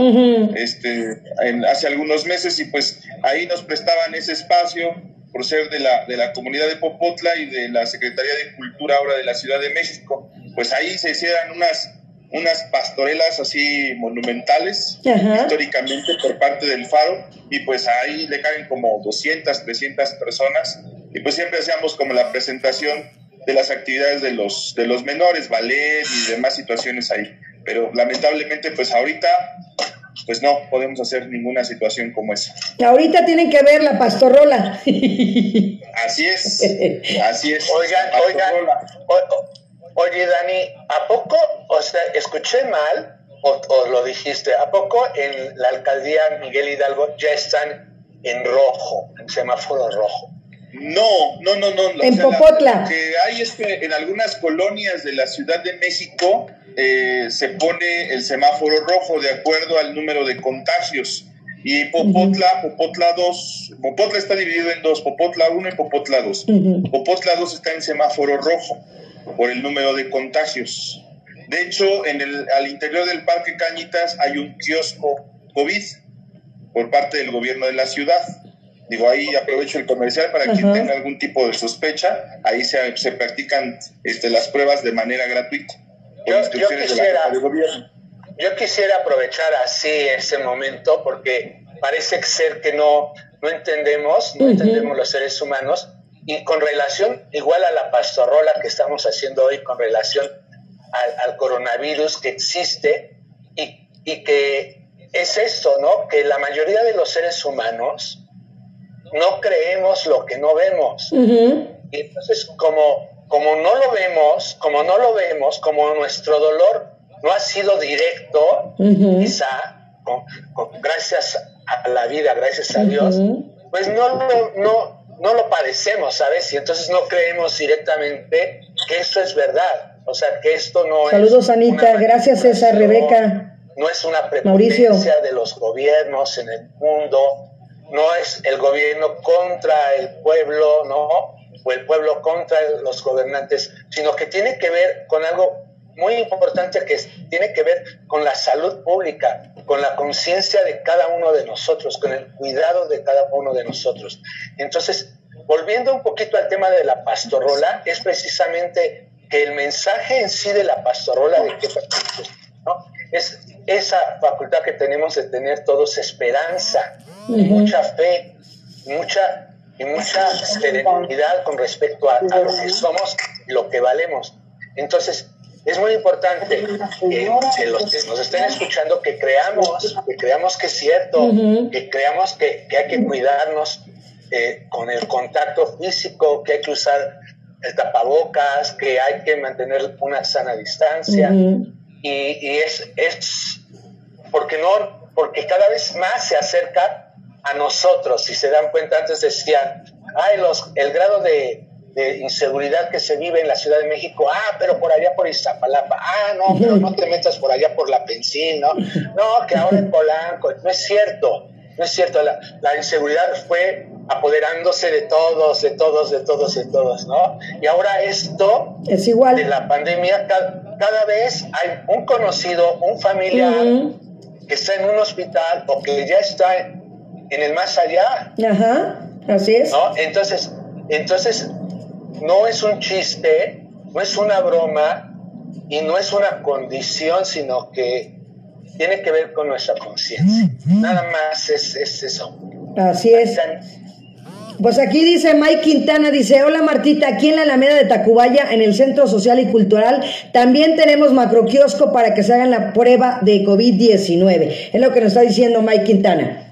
Speaker 4: este, hace algunos meses y pues ahí nos prestaban ese espacio por ser de la, de la comunidad de Popotla y de la Secretaría de Cultura ahora de la Ciudad de México. Pues ahí se hicieran unas, unas pastorelas así monumentales históricamente por parte del Faro y pues ahí le caen como 200, 300 personas y pues siempre hacíamos como la presentación de las actividades de los, de los menores, ballet y demás situaciones ahí pero lamentablemente pues ahorita pues no podemos hacer ninguna situación como esa.
Speaker 2: Ahorita tienen que ver la pastorrola.
Speaker 4: Así es, [laughs] así es.
Speaker 3: Oigan, oigan, oye Dani, ¿a poco, o sea, escuché mal o, o, lo dijiste, ¿a poco en la alcaldía Miguel Hidalgo ya están en rojo, en semáforo rojo?
Speaker 4: No, no, no, no.
Speaker 2: En Popotla.
Speaker 4: que hay es que en algunas colonias de la Ciudad de México eh, se pone el semáforo rojo de acuerdo al número de contagios. Y Popotla, Popotla 2, Popotla está dividido en dos, Popotla 1 y Popotla 2. Popotla 2 está en semáforo rojo por el número de contagios. De hecho, en el, al interior del Parque Cañitas hay un kiosco COVID por parte del gobierno de la ciudad. Digo, ahí aprovecho el comercial para quien tenga algún tipo de sospecha, ahí se, se practican este, las pruebas de manera gratuita.
Speaker 3: Yo, quisiera, yo quisiera aprovechar así ese momento porque parece ser que no, no entendemos, no entendemos los seres humanos y con relación igual a la pastorrola que estamos haciendo hoy con relación al, coronavirus que existe y, y, que es esto, ¿no? Que la mayoría de los seres humanos no creemos lo que no vemos. Y entonces, como, como no lo vemos, como no lo vemos, como nuestro dolor no ha sido directo, quizá, gracias a la vida, gracias a Dios, pues no, no, no, no lo padecemos, ¿sabes? Y entonces no creemos directamente que esto es verdad. O sea, que esto no
Speaker 2: es. Saludos, Anita. Gracias, César, Rebeca.
Speaker 3: No es una prepotencia de los gobiernos en el mundo. No es el gobierno contra el pueblo, ¿no? O el pueblo contra los gobernantes, sino que tiene que ver con algo muy importante que tiene que ver con la salud pública, con la conciencia de cada uno de nosotros, con el cuidado de cada uno de nosotros. Entonces, volviendo un poquito al tema de la pastorrola, es precisamente que el mensaje en sí de la pastorrola de que ¿no? es esa facultad que tenemos de tener todos esperanza, mucha fe, mucha y mucha serenidad con respecto a, a, lo que somos y lo que valemos. Entonces, es muy importante que, los que nos estén escuchando que creamos, que creamos que es cierto, que creamos que, hay que cuidarnos eh, con el contacto físico, que hay que usar el tapabocas, que hay que mantener una sana distancia. y, es, es porque no, porque cada vez más se acerca a nosotros. Si se dan cuenta, antes decían, ay, los, el grado de, de inseguridad que se vive en la Ciudad de México, ah, pero por allá por Iztapalapa, ah, no, pero no te metas por allá por la Pensil, ¿no? No, que ahora en Polanco, no es cierto, no es cierto, la, la, inseguridad fue apoderándose de todos, de todos, de todos, de todos, ¿no? Y ahora esto
Speaker 2: es igual.
Speaker 3: de la pandemia, cada, vez hay un conocido, un familiar que está en un hospital o que ya está en el más allá.
Speaker 2: Ajá, así es.
Speaker 3: ¿no? Entonces, entonces no es un chiste, no es una broma y no es una condición, sino que tiene que ver con nuestra conciencia. Nada más es, eso.
Speaker 2: Así es. Pues aquí dice Mike Quintana, dice, hola Martita, aquí en la Alameda de Tacubaya, en el Centro Social y Cultural, también tenemos macroquiosco para que se hagan la prueba de COVID-19. Es lo que nos está diciendo Mike Quintana.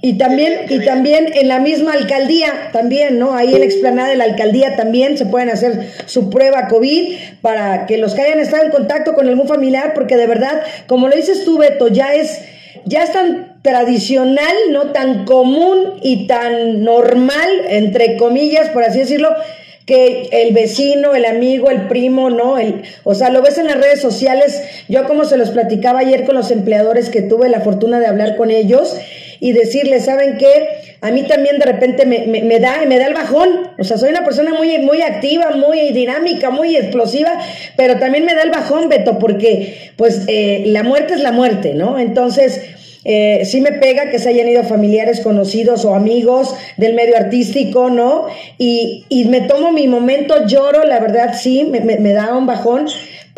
Speaker 2: Y también, y también en la misma alcaldía, también, ¿no? Ahí en la explanada de la alcaldía también se pueden hacer su prueba COVID para que los que hayan estado en contacto con algún familiar, porque de verdad, como lo dices tú, Beto, ya es, ya es tan tradicional, ¿no? Tan común y tan normal, entre comillas, por así decirlo, que el vecino, el amigo, el primo, ¿no? El, o sea, lo ves en las redes sociales. Yo como se los platicaba ayer con los empleadores que tuve la fortuna de hablar con ellos y decirles, ¿saben qué? A mí también de repente me, me, da, me da el bajón. O sea, soy una persona muy, muy activa, muy dinámica, muy explosiva, pero también me da el bajón, Beto, porque pues eh, la muerte es la muerte, ¿no? Entonces, eh, sí me pega que se hayan ido familiares conocidos o amigos del medio artístico, ¿no? Y, y me tomo mi momento, lloro, la verdad sí, me, me, me da un bajón,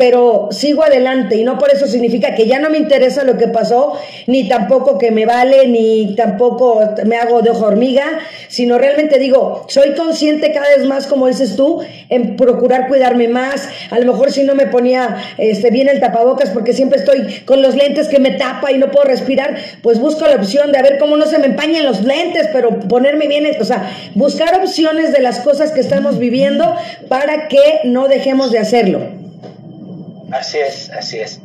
Speaker 2: pero sigo adelante y no por eso significa que ya no me interesa lo que pasó, ni tampoco que me vale, ni tampoco me hago de ojo hormiga, sino realmente digo, soy consciente cada vez más, como dices tú, en procurar cuidarme más. A lo mejor si no me ponía este, bien el tapabocas porque siempre estoy con los lentes que me tapa y no puedo respirar, pues busco la opción de a ver cómo no se me empañan los lentes, pero ponerme bien, o sea, buscar opciones de las cosas que estamos viviendo para que no dejemos de hacerlo.
Speaker 3: Así es, así es.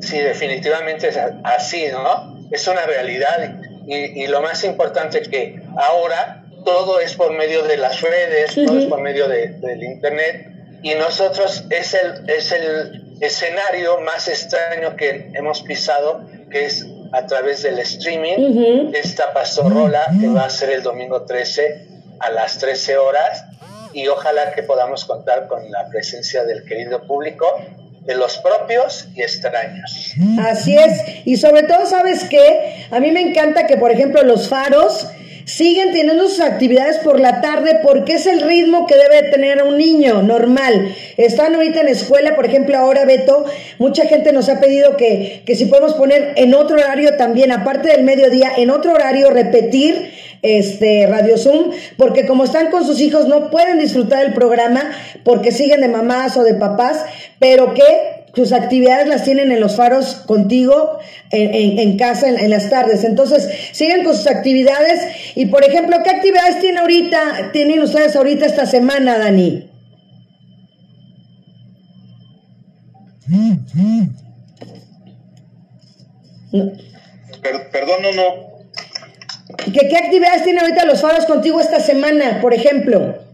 Speaker 3: Sí, definitivamente es así, ¿no? Es una realidad y, lo más importante es que ahora todo es por medio de las redes, todo es por medio de, del Internet y nosotros es el, es el escenario más extraño que hemos pisado, que es a través del streaming, esta pastorrola que va a ser el domingo 13 a las 13 horas y ojalá que podamos contar con la presencia del querido público de los propios y extraños.
Speaker 2: Así es, y sobre todo, ¿sabes qué? A mí me encanta que, por ejemplo, los faros siguen teniendo sus actividades por la tarde porque es el ritmo que debe tener un niño normal. Están ahorita en escuela, por ejemplo, ahora Beto, mucha gente nos ha pedido que, que si podemos poner en otro horario también, aparte del mediodía, en otro horario repetir este Radio Zoom, porque como están con sus hijos no pueden disfrutar el programa porque siguen de mamás o de papás, pero que sus actividades las tienen en los faros contigo en, casa en, las tardes. Entonces, siguen con sus actividades. Y, por ejemplo, ¿qué actividades tienen ahorita, tienen ustedes ahorita esta semana, Dani?
Speaker 4: perdón, no, no.
Speaker 2: ¿Qué, ¿Qué actividades tienen ahorita los faros contigo esta semana, por ejemplo?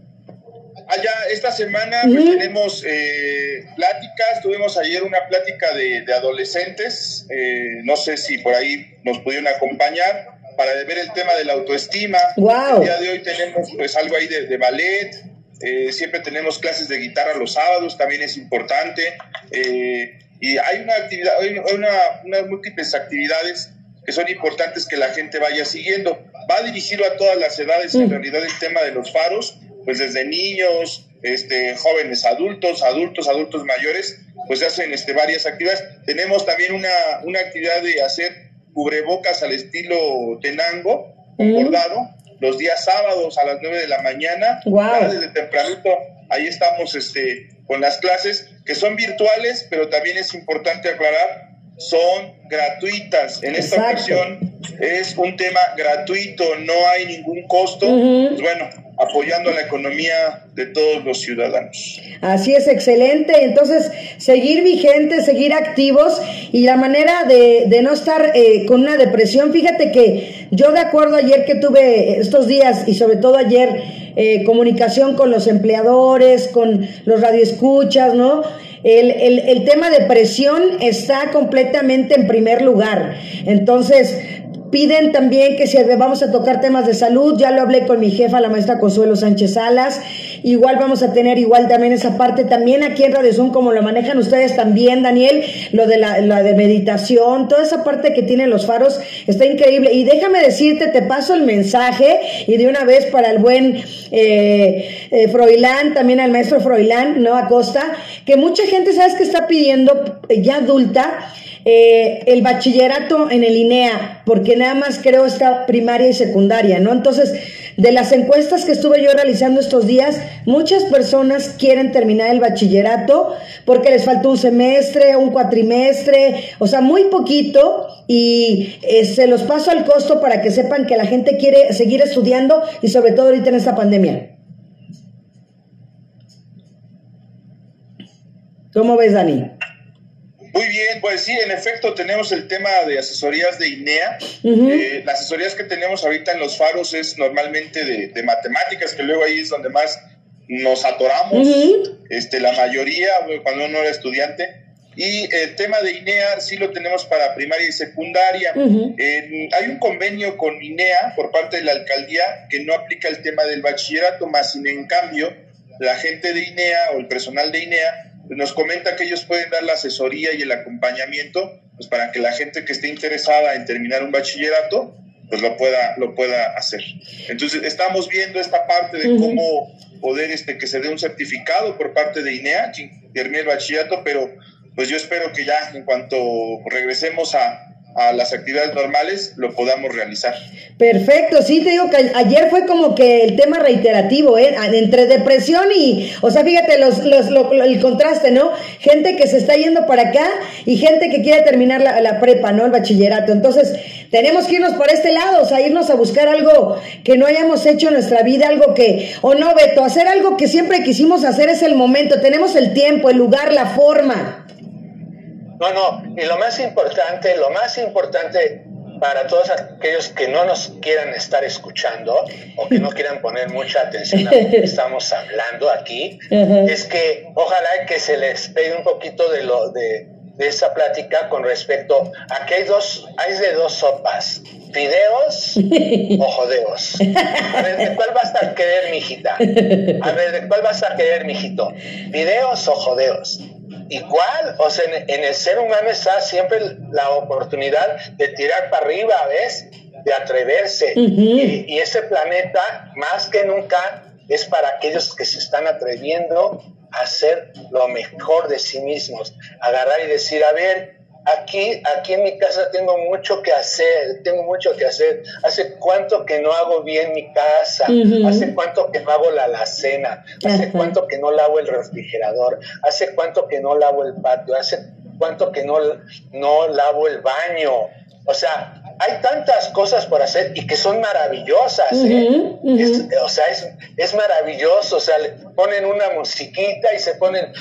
Speaker 4: Allá esta semana pues, tenemos eh, pláticas, tuvimos ayer una plática de, adolescentes, eh, no sé si por ahí nos pudieron acompañar para ver el tema de la autoestima. El día de hoy tenemos pues algo ahí de, ballet, eh, siempre tenemos clases de guitarra los sábados, también es importante. y hay una actividad, hay una, unas múltiples actividades que son importantes que la gente vaya siguiendo. Va dirigido a todas las edades, en realidad, el tema de los faros pues desde niños, este, jóvenes adultos, adultos, adultos mayores, pues hacen este, varias actividades. Tenemos también una, una actividad de hacer cubrebocas al estilo tenango, bordado, los días sábados a las 9 de la mañana, desde tempranito, ahí estamos este, con las clases, que son virtuales, pero también es importante aclarar, son gratuitas. En esta ocasión es un tema gratuito, no hay ningún costo. Pues bueno, apoyando la economía de todos los ciudadanos.
Speaker 2: Así es, excelente. Entonces, seguir vigentes, seguir activos y la manera de, de no estar eh, con una depresión. Fíjate que yo de acuerdo ayer que tuve estos días y sobre todo ayer eh, comunicación con los empleadores, con los radioescuchas, ¿no? El, el, el tema depresión está completamente en primer lugar. Entonces, Piden también que si vamos a tocar temas de salud, ya lo hablé con mi jefa, la maestra Consuelo Sánchez Salas. Igual vamos a tener igual también esa parte, también aquí en Radio Zoom, como lo manejan ustedes también, Daniel, lo de la, de meditación, toda esa parte que tienen los faros está increíble. Y déjame decirte, te paso el mensaje y de una vez para el buen eh, eh Froilán, también al maestro Froilán, ¿no? Acosta, que mucha gente, ¿sabes que está pidiendo ya adulta? Eh, el bachillerato en el INEA, porque nada más creo está primaria y secundaria, ¿no? Entonces, de las encuestas que estuve yo realizando estos días, muchas personas quieren terminar el bachillerato porque les falta un semestre, un cuatrimestre, o sea, muy poquito y eh, se los paso al costo para que sepan que la gente quiere seguir estudiando y sobre todo ahorita en esta pandemia. ¿Cómo ves, Dani?
Speaker 4: Muy bien, pues sí, en efecto tenemos el tema de asesorías de INEA. Eh, las asesorías que tenemos ahorita en los faros es normalmente de, matemáticas, que luego ahí es donde más nos atoramos, este, la mayoría, cuando uno era estudiante. Y el tema de INEA sí lo tenemos para primaria y secundaria. hay un convenio con INEA por parte de la alcaldía que no aplica el tema del bachillerato, más sin en cambio la gente de INEA o el personal de INEA nos comenta que ellos pueden dar la asesoría y el acompañamiento pues para que la gente que esté interesada en terminar un bachillerato pues lo pueda lo pueda hacer. Entonces estamos viendo esta parte de cómo poder este que se dé un certificado por parte de INEA quien termine el bachillerato, pero pues yo espero que ya en cuanto regresemos a, a las actividades normales lo podamos realizar.
Speaker 2: Perfecto, sí, te digo que ayer fue como que el tema reiterativo, ¿eh? entre depresión y, o sea, fíjate los, los, el contraste, ¿no? Gente que se está yendo para acá y gente que quiere terminar la, la, prepa, ¿no? El bachillerato. Entonces, tenemos que irnos por este lado, o sea, irnos a buscar algo que no hayamos hecho en nuestra vida, algo que, o no, Beto, hacer algo que siempre quisimos hacer es el momento, tenemos el tiempo, el lugar, la forma.
Speaker 3: No, no, y lo más importante, lo más importante para todos aquellos que no nos quieran estar escuchando o que no quieran poner mucha atención a lo que estamos hablando aquí, es que ojalá que se les pegue un poquito de lo de, de esa plática con respecto a que hay dos, hay de dos sopas, fideos o jodeos. A ver, ¿de cuál vas a querer, mijita? A ver, ¿de cuál vas a querer, mijito? ¿Fideos o jodeos? ¿Y cuál? O sea, en, el ser humano está siempre la oportunidad de tirar para arriba, ¿ves? De atreverse. y, y, ese planeta, más que nunca, es para aquellos que se están atreviendo a hacer lo mejor de sí mismos. Agarrar y decir, a ver, aquí, aquí en mi casa tengo mucho que hacer, tengo mucho que hacer. Hace cuánto que no hago bien mi casa, hace cuánto que no hago la alacena, hace cuánto que no lavo el refrigerador, hace cuánto que no lavo el patio, hace cuánto que no, no lavo el baño. O sea, hay tantas cosas por hacer y que son maravillosas. ¿eh? o sea, es, es, maravilloso. O sea, le ponen una musiquita y se ponen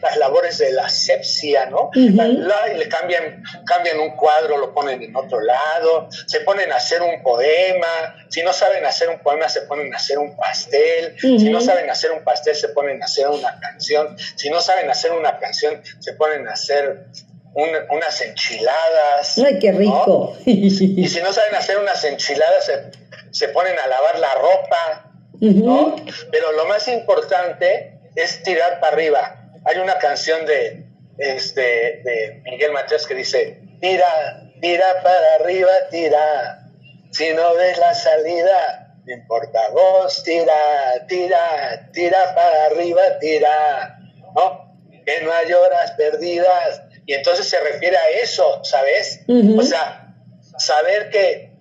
Speaker 3: las labores de la asepsia, ¿no? y le cambian, cambian un cuadro, lo ponen en otro lado, se ponen a hacer un poema. Si no saben hacer un poema, se ponen a hacer un pastel. Si no saben hacer un pastel, se ponen a hacer una canción. Si no saben hacer una canción, se ponen a hacer unas enchiladas.
Speaker 2: ¡Ay, qué rico! [laughs]
Speaker 3: Y si no saben hacer unas enchiladas, se, ponen a lavar la ropa, ¿no? Pero lo más importante es tirar para arriba. Hay una canción de, este, de Miguel Mateos que dice, tira, tira para arriba, tira. Si no ves la salida, no importa vos, tira, tira, tira para arriba, tira. ¿No? Que no hay horas perdidas, y entonces se refiere a eso, ¿sabes? O sea, saber que,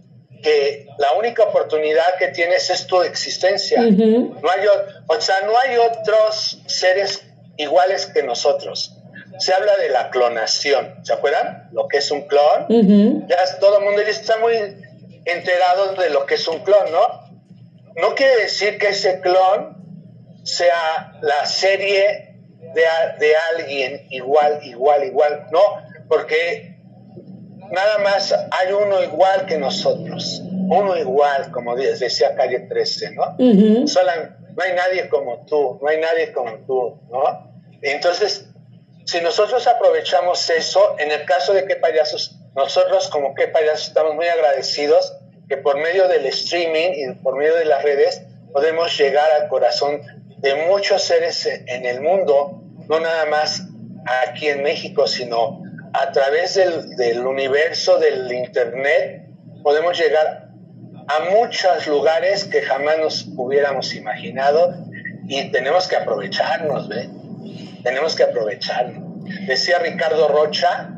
Speaker 3: que, la única oportunidad que tienes es tu existencia. no hay, o sea, no hay otros seres iguales que nosotros. Se habla de la clonación, ¿se acuerdan? Lo que es un clon. Ya todo el mundo ya está muy enterado de lo que es un clon, ¿no? No quiere decir que ese clon sea la serie de, alguien igual, igual, igual, no, porque nada más hay uno igual que nosotros, uno igual, como decía Calle 13, ¿no? no hay nadie como tú, no hay nadie como tú, ¿no? Entonces, si nosotros aprovechamos eso, en el caso de qué payasos, nosotros como qué payasos estamos muy agradecidos que por medio del streaming y por medio de las redes podemos llegar al corazón de muchos seres en el mundo no nada más aquí en México, sino a través del, universo del Internet, podemos llegar a muchos lugares que jamás nos hubiéramos imaginado y tenemos que aprovecharnos, ¿ve? Tenemos que aprovecharnos. Decía Ricardo Rocha,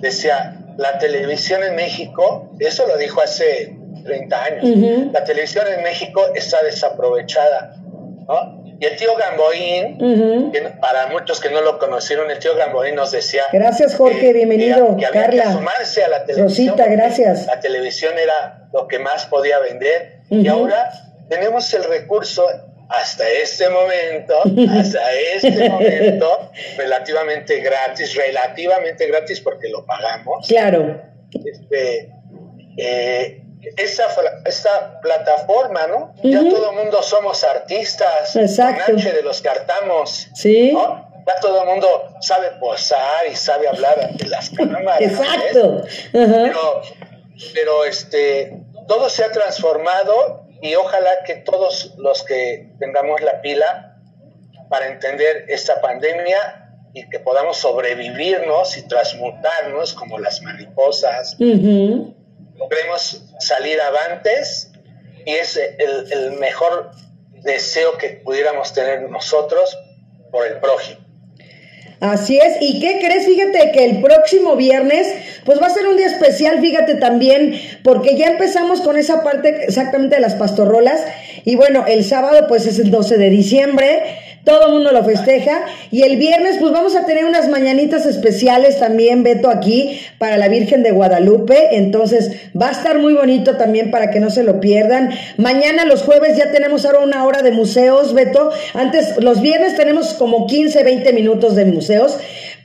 Speaker 3: decía, la televisión en México, eso lo dijo hace 30 años, la televisión en México está desaprovechada, ¿no? Y el tío Gamboín, para muchos que no lo conocieron, el tío Gamboín nos decía...
Speaker 2: Gracias Jorge, bienvenido.
Speaker 3: Que, Carla. sumarse a la televisión.
Speaker 2: Rosita, gracias.
Speaker 3: La televisión era lo que más podía vender. Y ahora tenemos el recurso hasta este momento, [laughs] hasta este momento, relativamente gratis, relativamente gratis porque lo pagamos.
Speaker 2: Claro.
Speaker 3: Este, eh, esta, esta plataforma, ¿no? Ya todo el mundo somos artistas,
Speaker 2: Exacto.
Speaker 3: de los cartamos,
Speaker 2: sí.
Speaker 3: Ya todo el mundo sabe posar y sabe hablar de las [laughs] cámaras.
Speaker 2: Exacto.
Speaker 3: Pero, pero este, todo se ha transformado y ojalá que todos los que tengamos la pila para entender esta pandemia y que podamos sobrevivirnos y transmutarnos como las mariposas, logremos salir avantes y es el, el mejor deseo que pudiéramos tener nosotros por el prójimo.
Speaker 2: Así es, ¿y qué crees? Fíjate que el próximo viernes, pues va a ser un día especial, fíjate también, porque ya empezamos con esa parte exactamente de las pastorrolas, y bueno, el sábado pues es el 12 de diciembre, todo el mundo lo festeja. Y el viernes, pues vamos a tener unas mañanitas especiales también, Beto, aquí para la Virgen de Guadalupe. Entonces, va a estar muy bonito también para que no se lo pierdan. Mañana, los jueves, ya tenemos ahora una hora de museos, Beto. Antes, los viernes tenemos como 15, 20 minutos de museos.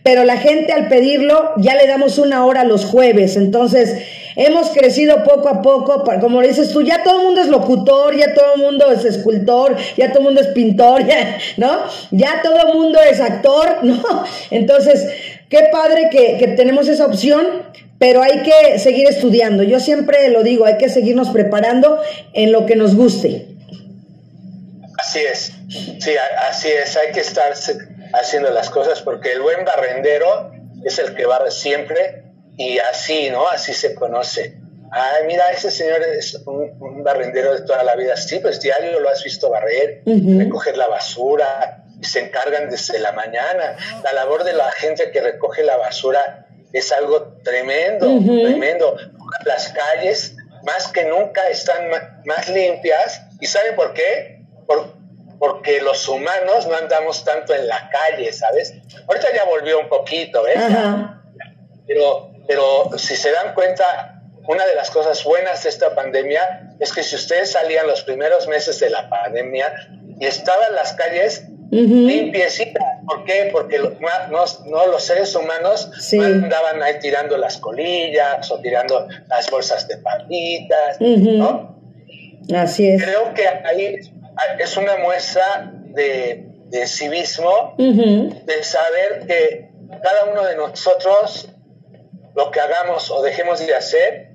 Speaker 2: pero la gente al pedirlo ya le damos una hora los jueves. Entonces, hemos crecido poco a poco, como dices tú, ya todo el mundo es locutor, ya todo el mundo es escultor, ya todo el mundo es pintor, [laughs] ya, ¿no? Ya todo el mundo es actor, [laughs] ¿no? Entonces, qué padre que, que tenemos esa opción, pero hay que seguir estudiando. Yo siempre lo digo, hay que seguirnos preparando en lo que nos guste.
Speaker 3: Así es, sí, así es, hay que estar haciendo las cosas porque el buen barrendero es el que barre siempre y así, ¿no? Así se conoce. Ay, mira, ese señor es un, barrendero de toda la vida. Sí, pues diario lo has visto barrer, recoger la basura, y se encargan desde la mañana. La labor de la gente que recoge la basura es algo tremendo, tremendo. Las calles, más que nunca, están más limpias. ¿Y saben por qué? Por, porque los humanos no andamos tanto en la calle, ¿sabes? Ahorita ya volvió un poquito, ¿ves? Pero, pero si se dan cuenta, una de las cosas buenas de esta pandemia es que si ustedes salían los primeros meses de la pandemia y estaban las calles limpiecitas, ¿por qué? Porque no, los seres humanos andaban ahí tirando las colillas o tirando las bolsas de papitas, ¿no?
Speaker 2: Así es.
Speaker 3: Creo que ahí es una muestra de, civismo, de saber que cada uno de nosotros, lo que hagamos o dejemos de hacer,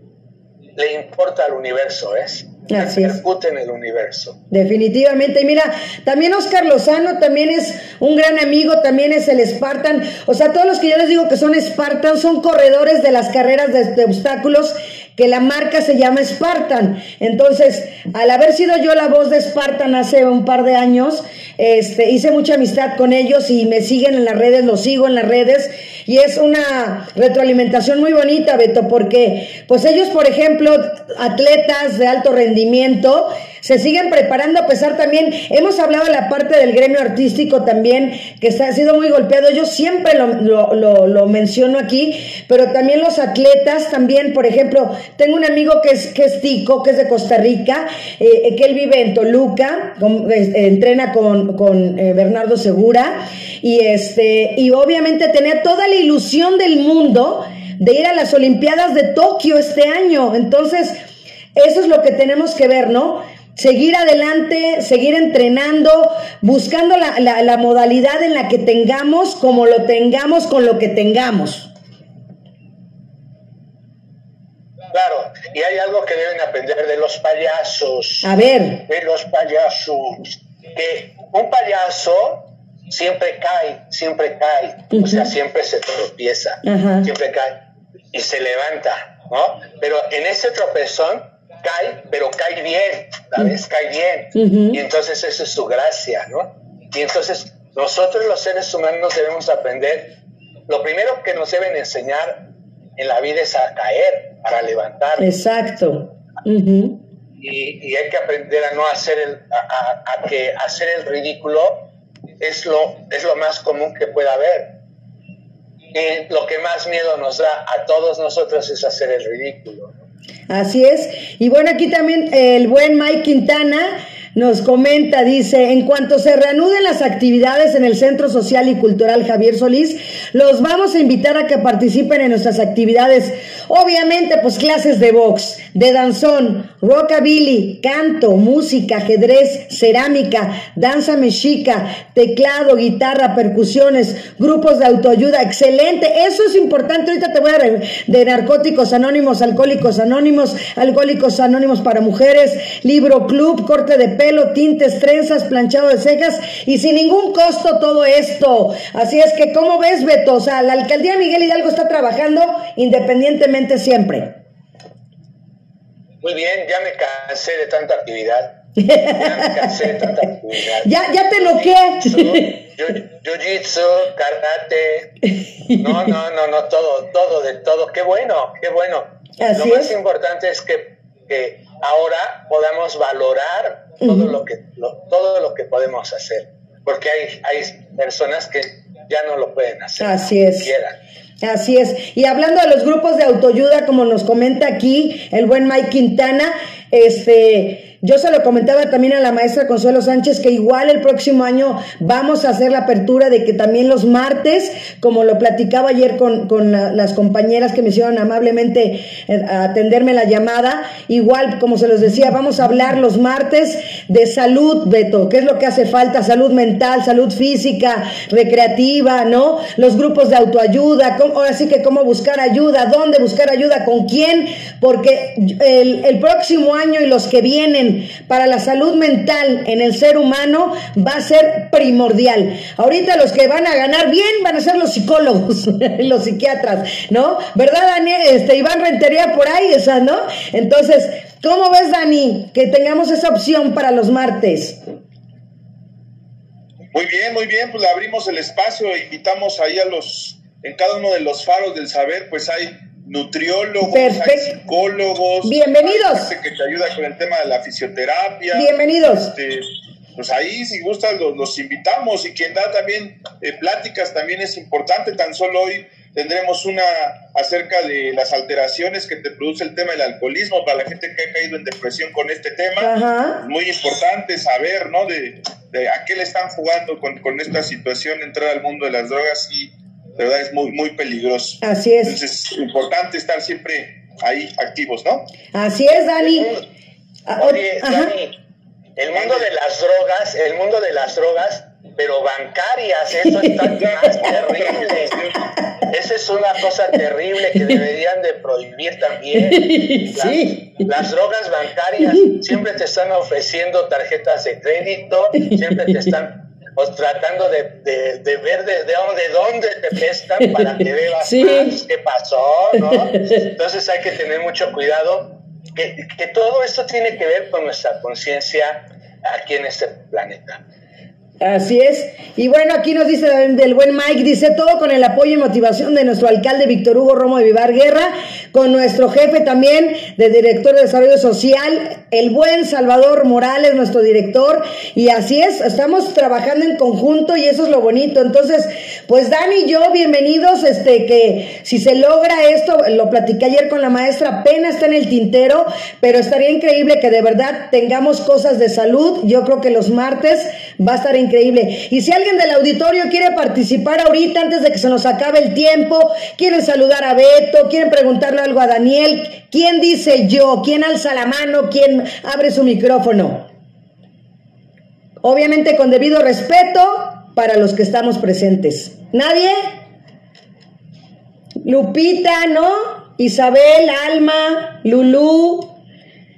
Speaker 3: le importa al universo, ¿es? Así en el universo.
Speaker 2: Definitivamente. Y mira, también Oscar Lozano también es un gran amigo, también es el Spartan. O sea, todos los que yo les digo que son Spartan son corredores de las carreras de obstáculos que la marca se llama Spartan. Entonces, al haber sido yo la voz de Spartan hace un par de años, este, hice mucha amistad con ellos y me siguen en las redes, los sigo en las redes y es una retroalimentación muy bonita, Beto, porque pues ellos, por ejemplo, atletas de alto rendimiento, se siguen preparando a pesar también, hemos hablado de la parte del gremio artístico también, que está, ha sido muy golpeado, yo siempre lo, lo, menciono aquí, pero también los atletas, también, por ejemplo, tengo un amigo que es, que es Tico, que es de Costa Rica, eh, que él vive en Toluca, entrena con, con eh, Bernardo Segura, y este, y obviamente tenía toda la ilusión del mundo de ir a las Olimpiadas de Tokio este año. Entonces, eso es lo que tenemos que ver, ¿no? Seguir adelante, seguir entrenando, buscando la, la, modalidad en la que tengamos, como lo tengamos, con lo que tengamos.
Speaker 3: Claro, y hay algo que deben aprender de los payasos.
Speaker 2: A ver.
Speaker 3: De los payasos. Que un payaso siempre cae, siempre cae. O sea, siempre se tropieza, siempre cae y se levanta, ¿no? Pero en ese tropezón cae, pero cae bien, ¿sabes? Cae bien. Y entonces eso es su gracia, ¿no? Y entonces nosotros los seres humanos debemos aprender, lo primero que nos deben enseñar en la vida es a caer, para levantar.
Speaker 2: Exacto.
Speaker 3: y, hay que aprender a no hacer el, a, que hacer el ridículo es lo, es lo más común que pueda haber. Y lo que más miedo nos da a todos nosotros es hacer el ridículo.
Speaker 2: Así es. Y bueno, aquí también el buen Mike Quintana nos comenta, dice, en cuanto se reanuden las actividades en el Centro Social y Cultural Javier Solís, los vamos a invitar a que participen en nuestras actividades. Obviamente, pues clases de box, de danzón, rockabilly, canto, música, ajedrez, cerámica, danza mexica, teclado, guitarra, percusiones, grupos de autoayuda. Excelente, eso es importante. Ahorita te voy a de, de narcóticos anónimos, alcohólicos anónimos, alcohólicos anónimos para mujeres, libro club, corte de pelo, tintes, trenzas, planchado de cejas y sin ningún costo todo esto. Así es que, ¿cómo ves, Beto? O sea, la alcaldía Miguel Hidalgo está trabajando independientemente siempre.
Speaker 3: Muy bien, ya me cansé de tanta actividad. Ya me cansé de tanta actividad. [laughs]
Speaker 2: ya, ya te lo que.
Speaker 3: Jiu-jitsu, karate. No, no, no, no, todo, todo, de todo. Qué bueno, qué bueno. lo más importante es que, que ahora podamos valorar todo, lo que, todo lo que podemos hacer, porque hay, hay personas que ya no lo pueden hacer.
Speaker 2: Así es. Así es. Y hablando de los grupos de autoayuda, como nos comenta aquí el buen Mike Quintana, Este, yo se lo comentaba también a la maestra Consuelo Sánchez que igual el próximo año vamos a hacer la apertura de que también los martes, como lo platicaba ayer con, con las compañeras que me hicieron amablemente eh, atenderme la llamada, igual como se los decía, vamos a hablar los martes de salud, Beto, qué es lo que hace falta, salud mental, salud física, recreativa, ¿no? Los grupos de autoayuda, ahora sí que cómo buscar ayuda, dónde buscar ayuda, con quién, porque el, el próximo año y los que vienen, para la salud mental en el ser humano va a ser primordial. Ahorita los que van a ganar bien van a ser los psicólogos, [laughs] los psiquiatras, ¿no? ¿Verdad, Daniel? Este, Iván Rentería por ahí, esa, ¿no? Entonces, ¿cómo ves, Dani, que tengamos esa opción para los martes?
Speaker 4: Muy bien, muy bien, pues abrimos el espacio, e invitamos ahí a los, en cada uno de los faros del saber, pues hay nutriólogos, psicólogos.
Speaker 2: Bienvenidos.
Speaker 4: que te ayuda con el tema de la fisioterapia.
Speaker 2: Bienvenidos.
Speaker 4: Este, pues ahí, si gustan, los, invitamos y quien da también eh, pláticas también es importante. Tan solo hoy tendremos una acerca de las alteraciones que te produce el tema del alcoholismo para la gente que ha caído en depresión con este tema. Muy importante saber, ¿no? De, de, a qué le están jugando con, con esta situación, entrar al mundo de las drogas y de verdad es muy, muy peligroso.
Speaker 2: Así es.
Speaker 4: Entonces es importante estar siempre ahí activos, ¿no?
Speaker 2: Así es, Dani.
Speaker 3: Ah, oye, Dani, el mundo de las drogas, el mundo de las drogas, pero bancarias, eso está [laughs] más terrible. Esa es una cosa terrible que deberían de prohibir también. [laughs]
Speaker 2: sí.
Speaker 3: Las drogas bancarias siempre te están ofreciendo tarjetas de crédito, siempre te están pues tratando de, de, ver de, de, dónde te prestan para que veas qué pasó, ¿no? [laughs] Entonces hay que tener mucho cuidado, que, que todo esto tiene que ver con nuestra conciencia aquí en este planeta.
Speaker 2: Así es. Y bueno, aquí nos dice del buen Mike, dice todo con el apoyo y motivación de nuestro alcalde Víctor Hugo Romo de Vivar Guerra, con nuestro jefe también de director de desarrollo social, el buen Salvador Morales, nuestro director. Y así es, estamos trabajando en conjunto y eso es lo bonito. Entonces, pues Dani y yo, bienvenidos, este, que si se logra esto, lo platiqué ayer con la maestra, apenas está en el tintero, pero estaría increíble que de verdad tengamos cosas de salud. Yo creo que los martes va a estar increíble. Y si alguien del auditorio quiere participar ahorita, antes de que se nos acabe el tiempo, quieren saludar a Beto, quieren preguntarle algo a Daniel, ¿quién dice yo? ¿Quién alza la mano? ¿Quién abre su micrófono? Obviamente con debido respeto para los que estamos presentes. ¿Nadie? Lupita, ¿no? Isabel, Alma, Lulú,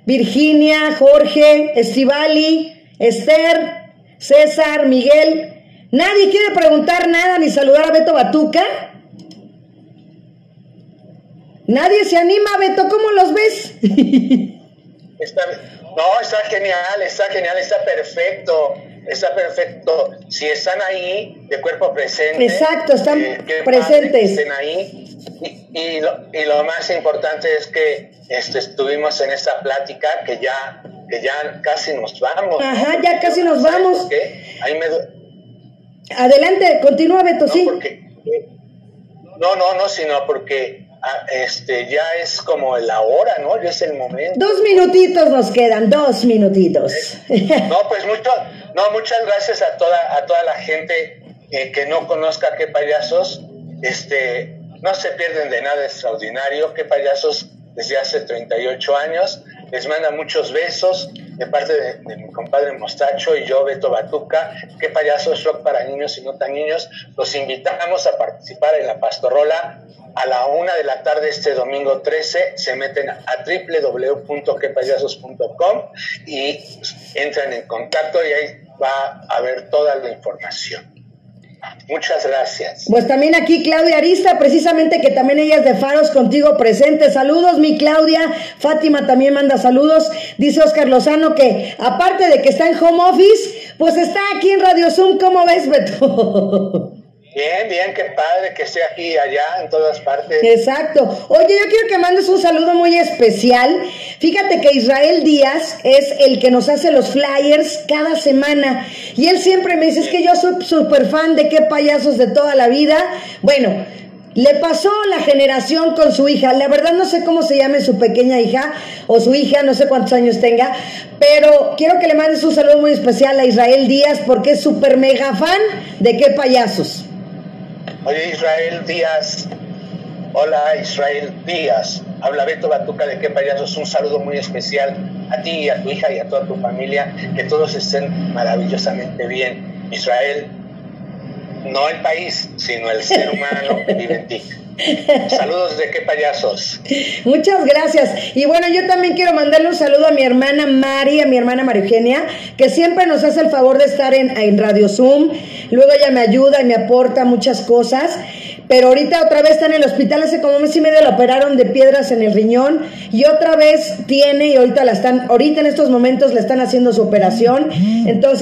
Speaker 2: Virginia, Jorge, Estivali, Esther, César, Miguel. ¿Nadie quiere preguntar nada ni saludar a Beto Batuca? Nadie se anima, Beto, ¿cómo los ves? [laughs]
Speaker 3: no, está genial, está genial, está perfecto, está perfecto. Si están ahí de cuerpo presente.
Speaker 2: Exacto, están eh, presentes.
Speaker 3: estén ahí. Y, lo, más importante es que este, estuvimos en esta plática que ya que ya casi nos vamos.
Speaker 2: Ajá, ya casi nos vamos. Ahí me... Adelante, continúa Beto,
Speaker 3: no,
Speaker 2: sí.
Speaker 3: no, no, no, sino porque ah, este ya es como la hora, ¿no? Ya es el momento.
Speaker 2: Dos minutitos nos quedan, dos minutitos.
Speaker 3: no, pues mucho, no, muchas gracias a toda, a toda la gente eh, que no conozca qué payasos, este, no se pierden de nada extraordinario, qué payasos desde hace 38 años les manda muchos besos de parte de, mi compadre Mostacho y yo, Beto Batuca. Qué payasos rock para niños y no tan niños. Los invitamos a participar en la Pastorrola a la una de la tarde este domingo 13. Se meten a www.quepayasos.com y entran en contacto y ahí va a haber toda la información. Muchas gracias.
Speaker 2: Pues también aquí Claudia Arista, precisamente que también ella es de Faros contigo presente. Saludos, mi Claudia. Fátima también manda saludos. Dice Oscar Lozano que aparte de que está en home office, pues está aquí en Radio Zoom. ¿Cómo ves, Beto? [laughs]
Speaker 3: Bien, bien, qué padre que esté aquí allá, en todas partes.
Speaker 2: Exacto. Oye, yo quiero que mandes un saludo muy especial. Fíjate que Israel Díaz es el que nos hace los flyers cada semana. Y él siempre me dice, es que yo soy súper fan de qué payasos de toda la vida. Bueno, Le pasó la generación con su hija. La verdad no sé cómo se llame su pequeña hija o su hija, no sé cuántos años tenga, pero quiero que le mandes un saludo muy especial a Israel Díaz porque es súper mega fan de qué payasos.
Speaker 3: Israel Díaz, hola Israel Díaz, habla Beto Batuca de qué payasos, un saludo muy especial a ti y a tu hija y a toda tu familia, que todos estén maravillosamente bien. Israel, no el país, sino el ser humano que vive en ti. Saludos de qué payasos.
Speaker 2: Muchas gracias. Y bueno, yo también quiero mandarle un saludo a mi hermana Mari, a mi hermana María Eugenia, que siempre nos hace el favor de estar en, en Radio Zoom. Luego ella me ayuda y me aporta muchas cosas pero ahorita otra vez está en el hospital, hace como un mes y medio la operaron de piedras en el riñón y otra vez tiene y ahorita la están, ahorita en estos momentos le están haciendo su operación, entonces